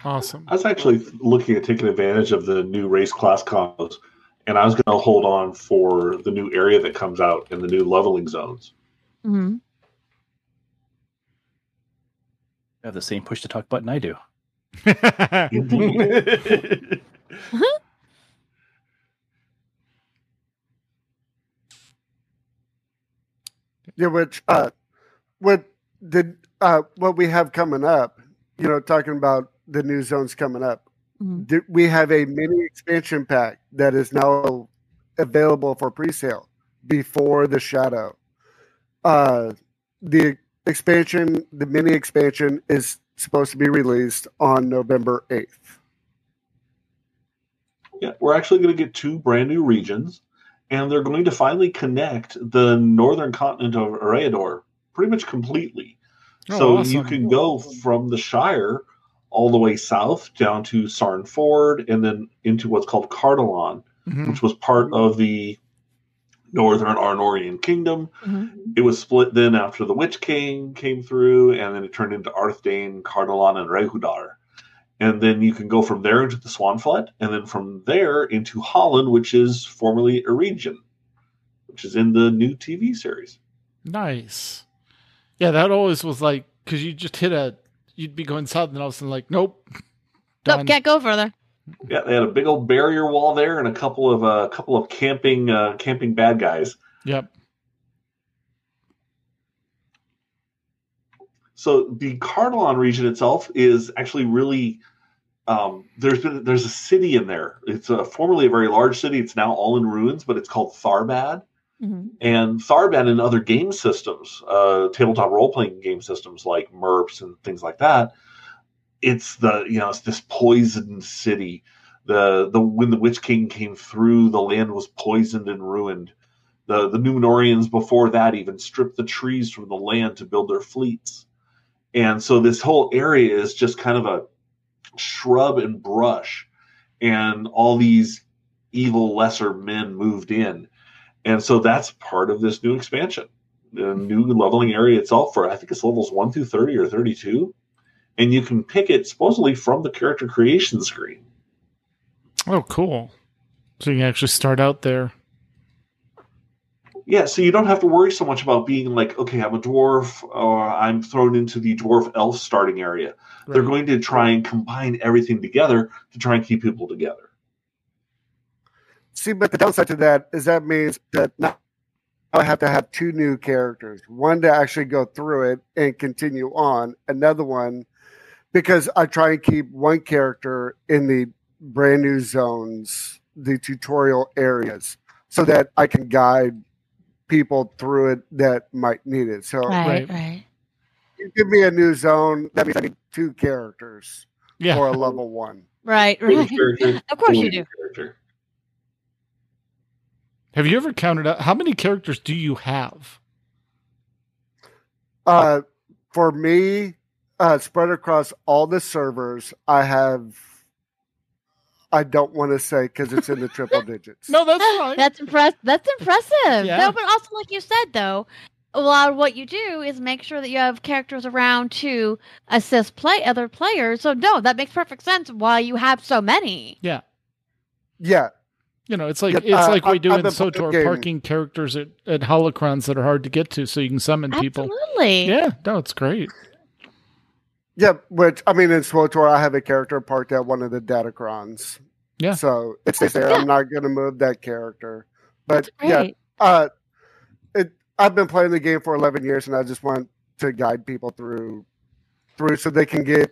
awesome. I was actually looking at taking advantage of the new race class combos, and I was going to hold on for the new area that comes out and the new leveling zones. hmm I have the same push to talk button I do. Yeah, which uh, what did uh, what we have coming up, you know, talking about the new zones coming up. Mhm. th- we have a mini expansion pack that is now available for pre-sale before the shadow. Uh, the expansion, the mini expansion, is supposed to be released on November eighth. Yeah, we're actually going to get two brand new regions, and they're going to finally connect the northern continent of Eriador pretty much completely. Oh, so awesome. you can go from the Shire all the way south down to Sarn Ford and then into what's called Cardolan, Mhm. which was part of the Northern Arnorian Kingdom. Mhm. It was split then after the Witch King came through, and then it turned into Arthedain, Cardolan, and Rhudaur. And then you can go from there into the Swanfleet, and then from there into Hollin, which is formerly Eregion, which is in the new TV series. Nice. Yeah, that always was like because you just hit a, you'd be going south, and all of a sudden like, nope, done. Nope, can't go further. Yeah, they had a big old barrier wall there, and a couple of a uh, couple of camping uh, camping bad guys. Yep. So the Cardolan region itself is actually really um, there's been there's a city in there. It's a, formerly a very large city. It's now all in ruins, but it's called Tharbad. Mhm. And Tharbad and other game systems, uh, tabletop role playing game systems like MERPs and things like that, it's the you know it's this poisoned city. The the when the Witch King came through, the land was poisoned and ruined. The the Numenorians before that even stripped the trees from the land to build their fleets. And so this whole area is just kind of a shrub and brush. And all these evil lesser men moved in. And so that's part of this new expansion. The new leveling area itself for I think it's levels one through thirty or thirty-two. And you can pick it supposedly from the character creation screen. Oh, cool. So you can actually start out there. Yeah, so you don't have to worry so much about being like, okay, I'm a dwarf or I'm thrown into the dwarf elf starting area. They're going to try and combine everything together to try and keep people together. See, but the downside to that is that means that now I have to have two new characters. One to actually go through it and continue on. Another one because I try and keep one character in the brand new zones, the tutorial areas, so that I can guide people through it that might need it. So Right, Right. right. you give me a new zone, that means I need two characters Yeah. for a level one. Right, right. character, Of course you do. Character. Have you ever counted out how many characters do you have? Uh, for me, uh, spread across all the servers, I have. I don't want to say because it's in the triple digits. No, that's fine. That's impressive. That's impressive. Yeah. No, but also, like you said, though, a lot of what you do is make sure that you have characters around to assist play other players. So no, that makes perfect sense. Why you have so many? yeah. Yeah, You know, it's like Yeah, it's uh, like we do I've in been SWTOR, game. parking characters at, at holocrons that are hard to get to, so you can summon people. Absolutely. Yeah, no, it's great. Yeah. Which I mean, in SWTOR, I have a character parked at one of the datacrons. Yeah. So it stays there. Yeah. I'm not going to move that character. But yeah, uh, it. I've been playing the game for 11 years, and I just want to guide people through, through, so they can get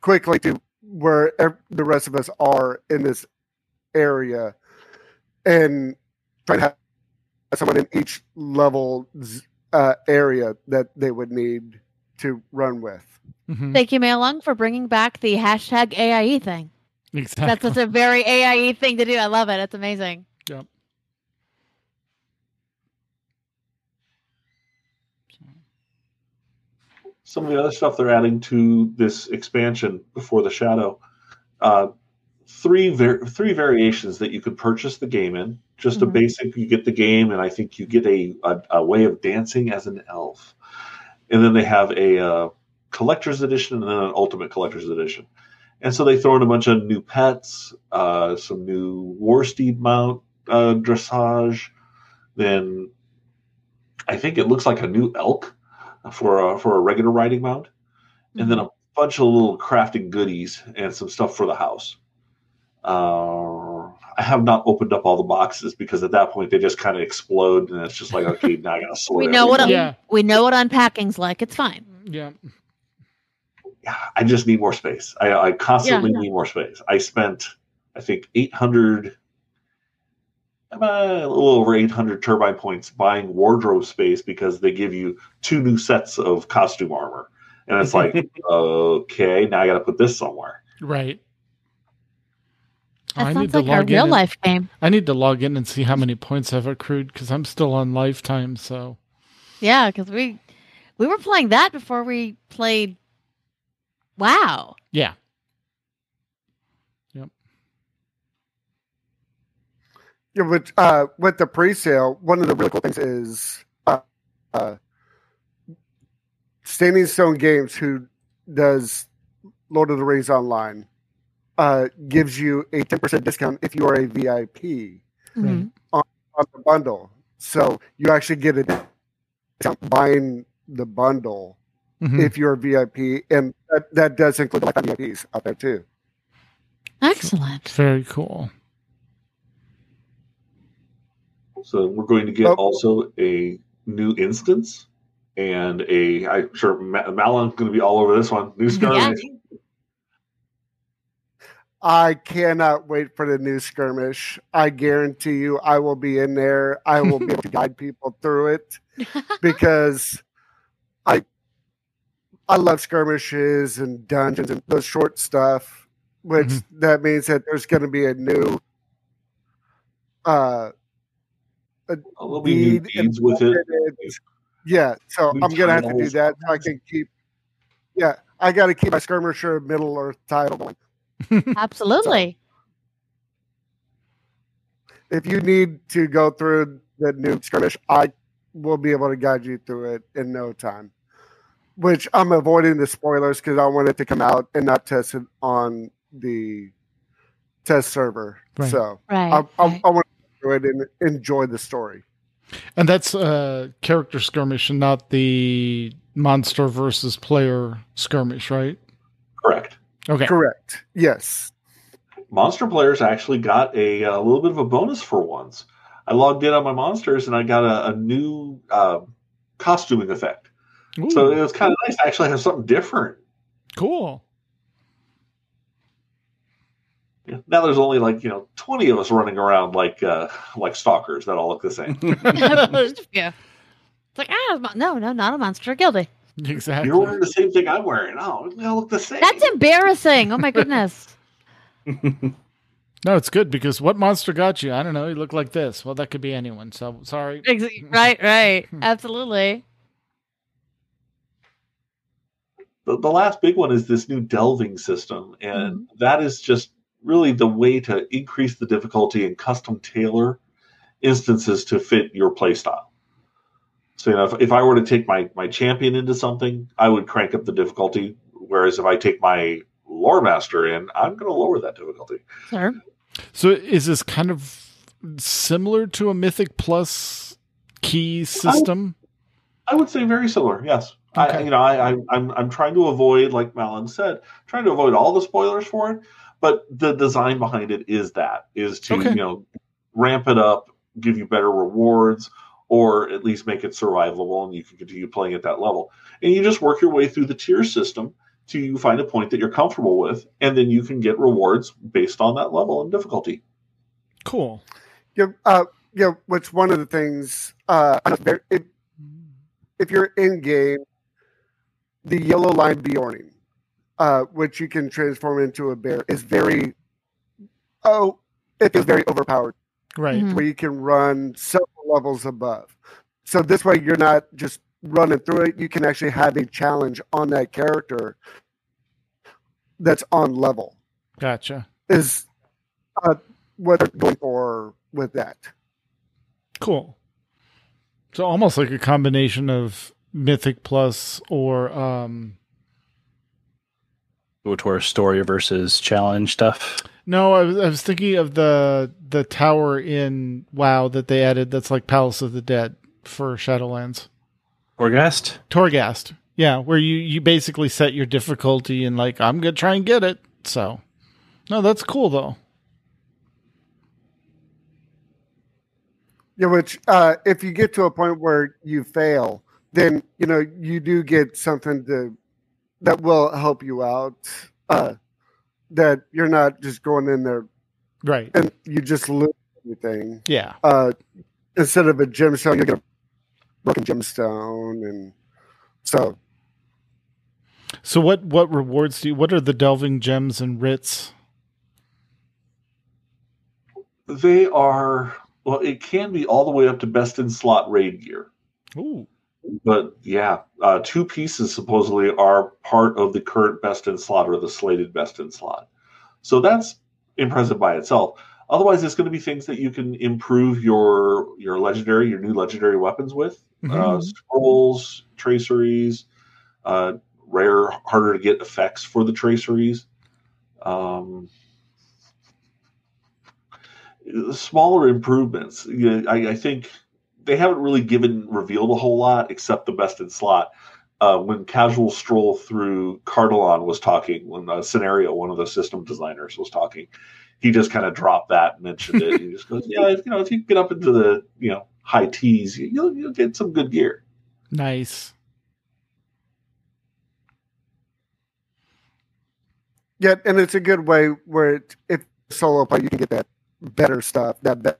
quickly to where ev- the rest of us are in this area, and try to have someone in each level uh, area that they would need to run with. Mhm. Thank you, Maellung, for bringing back the hashtag AIE thing. Exactly. That's such a very AIE thing to do. I love it. It's amazing. Yep. Some of the other stuff they're adding to this expansion before the shadow. Uh, three var- three variations that you could purchase the game in. Just a Mhm. basic, you get the game, and I think you get a, a, a way of dancing as an elf. And then they have a uh, collector's edition and then an ultimate collector's edition. And so they throw in a bunch of new pets, uh, some new war steed mount uh, dressage. Then I think it looks like a new elk for a, for a regular riding mount, and then a bunch of little crafting goodies and some stuff for the house. Uh, I have not opened up all the boxes because at that point they just kind of explode, and it's just like, okay, now I gotta sort. We know what. Yeah. we know what unpacking's like. It's fine. Yeah. Yeah, I just need more space. I, I constantly need more space. I spent, I think, 800, about uh, a little over 800 turbine points buying wardrobe space because they give you two new sets of costume armor. And it's like, okay, now I got to put this somewhere. Right. That I sounds need to like our log in real and- life game. I need to log in and see how many points I've accrued because I'm still on lifetime. So Yeah, because we we were playing that before we played. Wow. yeah, Yep. Yeah, but uh, with the pre-sale, one of the really cool things is uh, uh, Standing Stone Games, who does Lord of the Rings online, uh, gives you a ten percent discount if you are a VIP Mhm. on the bundle. So you actually get a discount buying the bundle Mhm. if you're a VIP, and that, that does include lifetime VIPs out there too. Excellent. very cool. So we're going to get Oh. also a new instance and a. I'm sure Ma- Maellung's going to be all over this one. New skirmish. I cannot wait for the new skirmish. I guarantee you, I will be in there. I will be able to guide people through it because I I love skirmishes and dungeons and those short stuff. Which Mhm. that means that there's going to be a new uh There'll be new deed with it. Yeah, so New I'm gonna have to do that so I can keep. Yeah, I got to keep my skirmisher Middle Earth title going. Absolutely. if you need to go through the new skirmish, I will be able to guide you through it in no time. Which I'm avoiding the spoilers because I want it to come out and not test it on the test server. Right. So Right. I, I, right. I want to do it and enjoy the story. And that's uh, character skirmish and not the monster versus player skirmish, right? Correct. Okay. Correct. Yes. Monster players actually got a, a little bit of a bonus for once. I logged in on my monsters and I got a, a new uh, costuming effect. So it was kind of nice to actually have something different. cool. Yeah. Now there's only like you know twenty of us running around like uh, like stalkers that all look the same. yeah. It's like, ah, mo- no, no, not a monster. Guilty. Exactly. You're wearing the same thing I'm wearing. Oh, they all look the same. That's embarrassing. Oh my goodness. No, it's good because what monster got you? I don't know. You look like this. Well, that could be anyone. So sorry. Ex- right, right. Absolutely. The, the last big one is this new delving system and mm-hmm. that is just really the way to increase the difficulty and custom tailor instances to fit your playstyle so you know if, if i were to take my my champion into something i would crank up the difficulty whereas if i take my lore master in i'm going to lower that difficulty Sure. So is this kind of similar to a Mythic Plus key system? I would say very similar. Yes. I, Okay. you know, I, I, I'm I'm trying to avoid, like Maellung said, trying to avoid all the spoilers for it. But the design behind it is that is to Okay. you know ramp it up, give you better rewards, or at least make it survivable, and you can continue playing at that level. And you just work your way through the tier system till you find a point that you're comfortable with, and then you can get rewards based on that level and difficulty. Cool. Yeah. Uh, yeah. Which one of the things? Uh, if, if you're in game, the yellow line Beorning, uh, which you can transform into a bear, is very. Oh, it is very overpowered. Right. Mhm. Where you can run several levels above. So this way, you're not just running through it. You can actually have a challenge on that character that's on level. Gotcha. Is uh, what they're going for with that. Cool. So almost like a combination of Mythic Plus or um Tour story versus challenge stuff. no, I was I was thinking of the the tower in WoW that they added that's like Palace of the Dead for Shadowlands. Orgast? Torghast. Yeah, where you you basically set your difficulty and like I'm going to try and get it. So No, that's cool though. Yeah, which uh, if you get to a point where you fail, then you know you do get something to that will help you out. Uh, that you're not just going in there Right. and you just lose everything. Yeah. Uh, instead of a gemstone, you get a broken gemstone, and so So what what rewards do you what are the delving gems and writs? They are well, it can be all the way up to best in slot raid gear. Ooh. But yeah, uh, two pieces supposedly are part of the current best in slot or the slated best in slot. So that's impressive by itself. Otherwise, it's going to be things that you can improve your your legendary, your new legendary weapons with. Uh, Mhm. scrolls, traceries, uh, rare, harder to get effects for the traceries. Um, smaller improvements. I, I think they haven't really given revealed a whole lot except the best in slot. Uh, when Casual Stroll through Cardolan was talking, when the scenario, one of the system designers was talking, he just kind of dropped that mentioned it. he just goes, "Yeah, if, you know, if you get up into the you know high tees, you- you'll you'll get some good gear." Nice. yeah, and it's a good way where it, if solo play, you can get that better stuff, that be-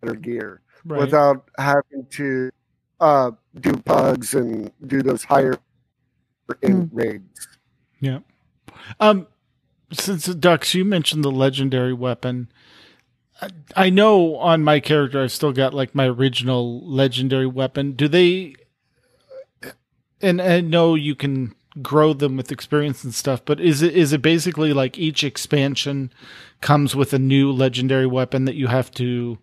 better gear, Right. without having to uh, do bugs and do those higher in raids. Yeah. Um, since Dux, you mentioned the legendary weapon. I- I know on my character, I've still got like my original legendary weapon. Do they? And I know you can grow them with experience and stuff, but is it is it basically like each expansion comes with a new legendary weapon that you have to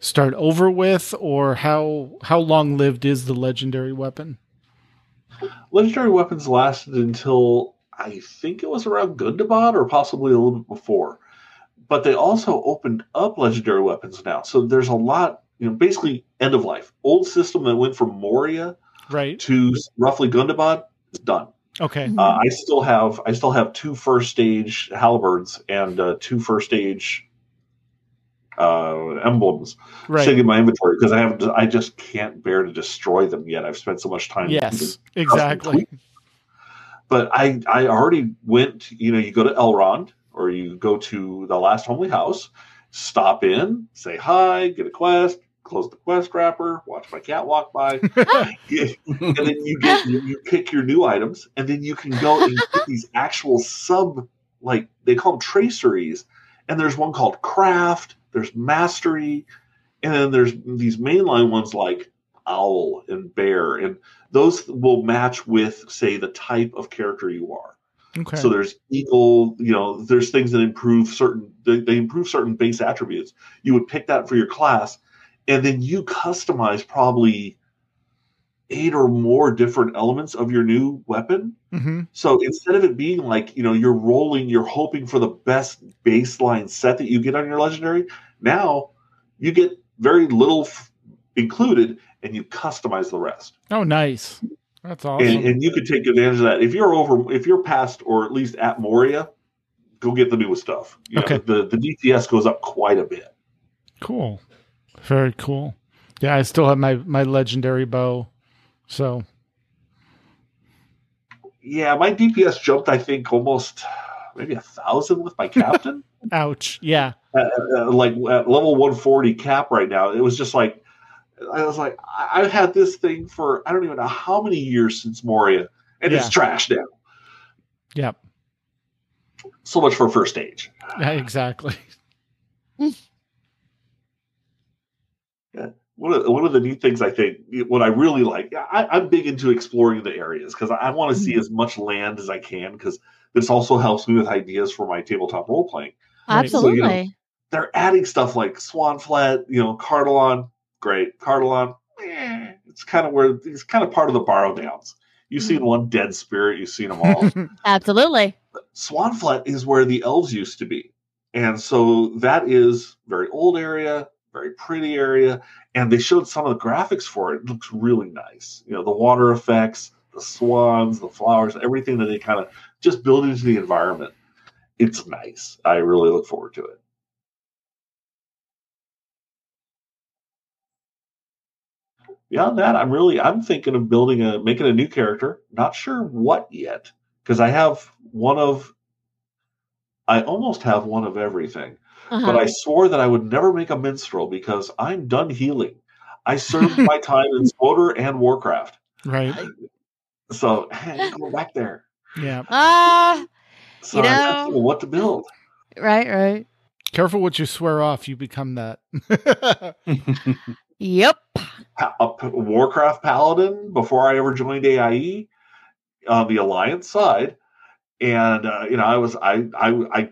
start over with, or how how long lived is the legendary weapon? Legendary weapons lasted until I think it was around Gundabad or possibly a little bit before. But they also opened up legendary weapons now. So there's a lot, you know, basically end of life. Old system that went from Moria Right. to roughly Gundabad is done. Okay. Uh, I still have I still have two first stage halberds and uh, two first stage uh, emblems Right. sitting in my inventory because I have I just can't bear to destroy them yet. I've spent so much time. Yes. Exactly. But I I already went. You know, you go to Elrond or you go to the last homely house, stop in, say hi, get a quest, close the quest wrapper, watch my cat walk by, and then you get you, you pick your new items, and then you can go and get these actual sub like they call them traceries, and there's one called craft, there's mastery, and then there's these mainline ones like owl and bear, and those will match with say the type of character you are. Okay. So there's eagle, you know, there's things that improve certain they, they improve certain base attributes. You would pick that for your class, and then you customize probably eight or more different elements of your new weapon. hmm So instead of it being like, you know, you're rolling, you're hoping for the best baseline set that you get on your legendary, now you get very little f- included and you customize the rest. Oh, nice. That's awesome. And, and you can take advantage of that. If you're over, if you're past or at least at Moria, go get the newest stuff. You know, Okay. the, the DPS goes up quite a bit. Cool. Very cool. Yeah, I still have my my legendary bow. So Yeah, my DPS jumped, I think, almost maybe a thousand with my captain. ouch. Yeah. uh, uh, like at level 140 cap right now. It was just like I was like, I've had this thing for I don't even know how many years since Moria, and Yeah. it's trash now. Yep. So much for first stage. Yeah, exactly. One of, one of the neat things I think, what I really like, I, I'm big into exploring the areas because I, want to see as much land as I can because this also helps me with ideas for my tabletop role playing. Right. So, you know, Absolutely. they're adding stuff like Swanfleet, you know, Cardolan, great. Cardolan, eh, it's kind of where it's kind of part of the Barrow-downs. You've seen one dead spirit, you've seen them all. Absolutely. Swanfleet is where the elves used to be. And so that is very old area, very pretty area. And they showed some of the graphics for it. It looks really nice. You know, the water effects, the swans, the flowers, everything that they kind of just build into the environment. It's nice. I really look forward to it. Beyond that, I'm really I'm thinking of building a making a new character. Not sure what yet because I have one of, I almost have one of everything. Uh-huh. But I swore that I would never make a minstrel because I'm done healing. I served my time in Spoder and Warcraft. Right. So hey, go back there. Yeah. Ah, So You I have to know- know what to build. right, right. Careful what you swear off. You become that. Yep. Pa- a P- Warcraft Paladin before I ever joined AIE on the Alliance side, and uh, you know I was I I I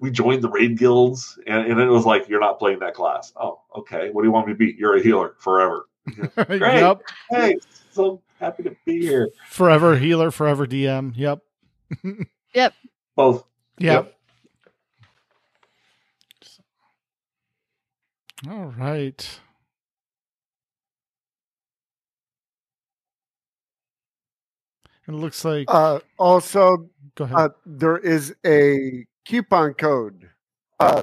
we joined the raid guilds, and, and it was like you're not playing that class. Oh, okay. What do you want me to be? You're a healer forever. yep. Hey, so happy to be here. Forever healer, forever DM. Yep. Yep. Both. Yep. All right. It looks like. Uh, also, go ahead. uh, there is a coupon code uh,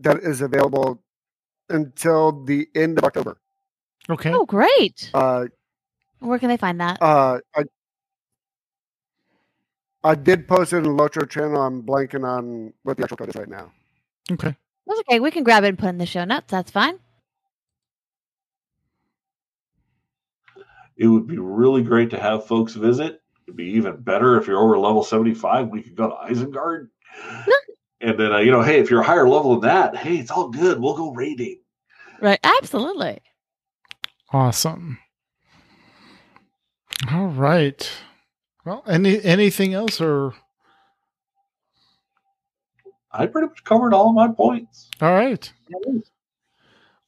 that is available until the end of October. okay. Oh, great. Uh, Where can they find that? uh, I, I did post it in the Lotro channel. I'm blanking on what the actual code is right now. Okay. That's okay. We can grab it and put it in the show notes. That's fine. It would be really great to have folks visit. It'd be even better if you're over level 75. We could go to Isengard. and then, uh, you know, hey, if you're a higher level than that, hey, it's all good. We'll go raiding. Right. Absolutely. Awesome. All right. Well, any anything else or I pretty much covered all my points. all right.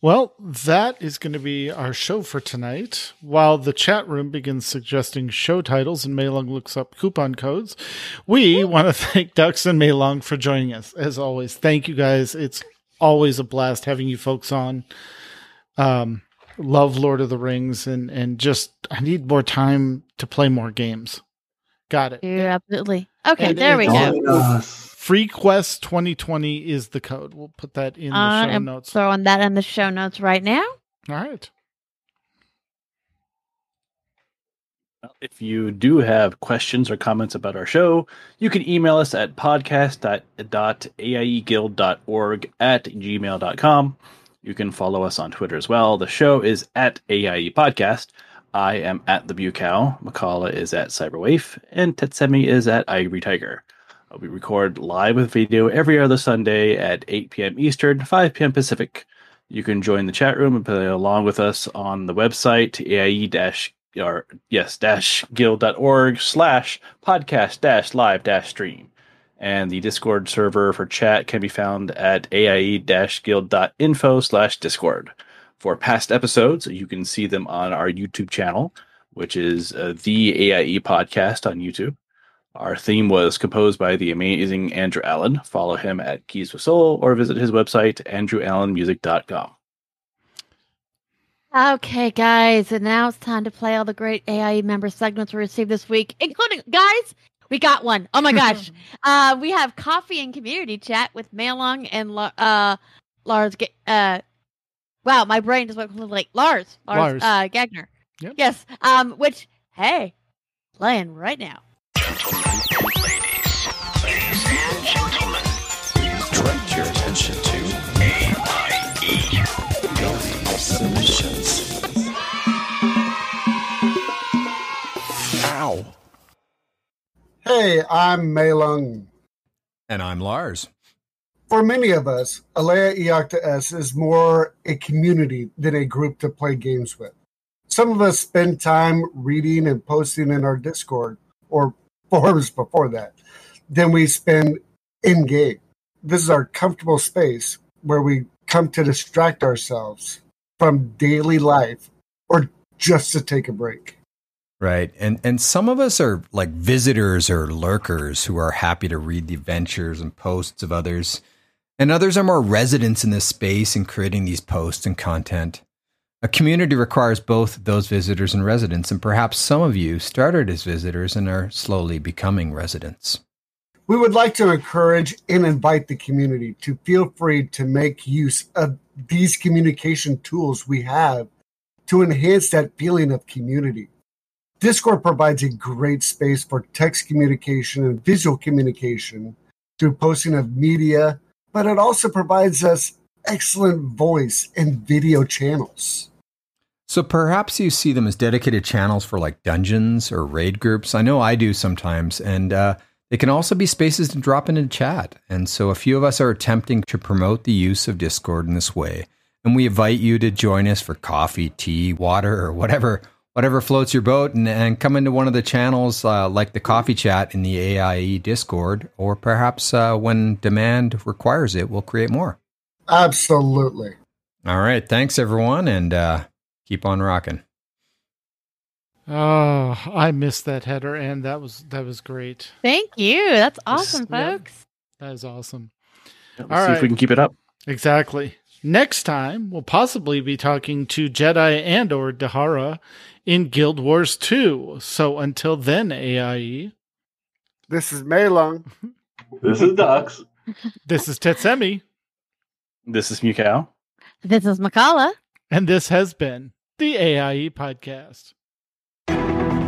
Well, that is going to be our show for tonight. While the chat room begins suggesting show titles and Maellung looks up coupon codes, we want to thank Dux and Maellung for joining us. As always, thank you guys. It's always a blast having you folks on. Um, love Lord of the Rings and and just I need more time to play more games. Got it. Yeah, absolutely. Okay, And there we it's go. All- Join us. Free Quest 2020 is the code. We'll put that in the Uh, show I'm notes. throwing that in the show notes right now. All right. If you do have questions or comments about our show, you can email us at podcast.aieguild.org at gmail.com. You can follow us on Twitter as well. The show is at AIE Podcast. I am at the Bucow. Mkallah is at Cyberwaif, and Tetsemi is at Ivory Tiger. Uh, We record live with video every other Sunday at 8 p.m. Eastern, 5 p.m. Pacific. You can join the chat room and play along with us on the website AIE or yes dash guild.org slash podcast dash live dash stream. And the Discord server for chat can be found at AIE guild.info slash Discord. For past episodes, you can see them on our YouTube channel, which is uh, the AIE podcast on YouTube. Our theme was composed by the amazing Andrew Allen. Follow him at Keys with Soul or visit his website, andrewallenmusic.com. Okay, guys, and now it's time to play all the great AIE member segments we received this week, including guys. We got one. Oh my gosh. uh, we have coffee and community chat with Maellung and uh, Lars. Ga- uh, wow, my brain just went completely like Lars. Lars, Lars. Uh, Gagner. Yep. Yes. Um, which hey, playing right now. Attention to AIE Building Solutions. Ow. Hey, I'm Maellung. And I'm Lars. For many of us, Alea Iacta Est is more a community than a group to play games with. Some of us spend time reading and posting in our Discord or forums before that than we spend in game. This is our comfortable space where we come to distract ourselves from daily life or just to take a break. Right. And and some of us are like visitors or lurkers who are happy to read the adventures and posts of others. And others are more residents in this space and creating these posts and content. A community requires both those visitors and residents, and perhaps some of you started as visitors and are slowly becoming residents. We would like to encourage and invite the community to feel free to make use of these communication tools we have to enhance that feeling of community. Discord provides a great space for text communication and visual communication through posting of media, but it also provides us excellent voice and video channels. So perhaps you see them as dedicated channels for like dungeons or raid groups. I know I do sometimes, and uh, they can also be spaces to drop into chat. And so a few of us are attempting to promote the use of Discord in this way. And we invite you to join us for coffee, tea, water, or whatever whatever floats your boat, and, and come into one of the channels uh, like the coffee chat in the AIE Discord, or perhaps uh, when demand requires it, we'll create more. Absolutely. All right, thanks everyone, and uh, keep on rocking. Oh, I missed that header, and that was that was great. Thank you. That's awesome, Yeah. folks. That is awesome. Let's All see if we can keep it up. Exactly. Next time, we'll possibly be talking to Jedi and or Dahara in Guild Wars 2. So until then, AIE, This is Maellung. This is Dux. this is Tetsemi, This is Mewkow. This is Mkallah. and this has been the AIE Podcast. Show is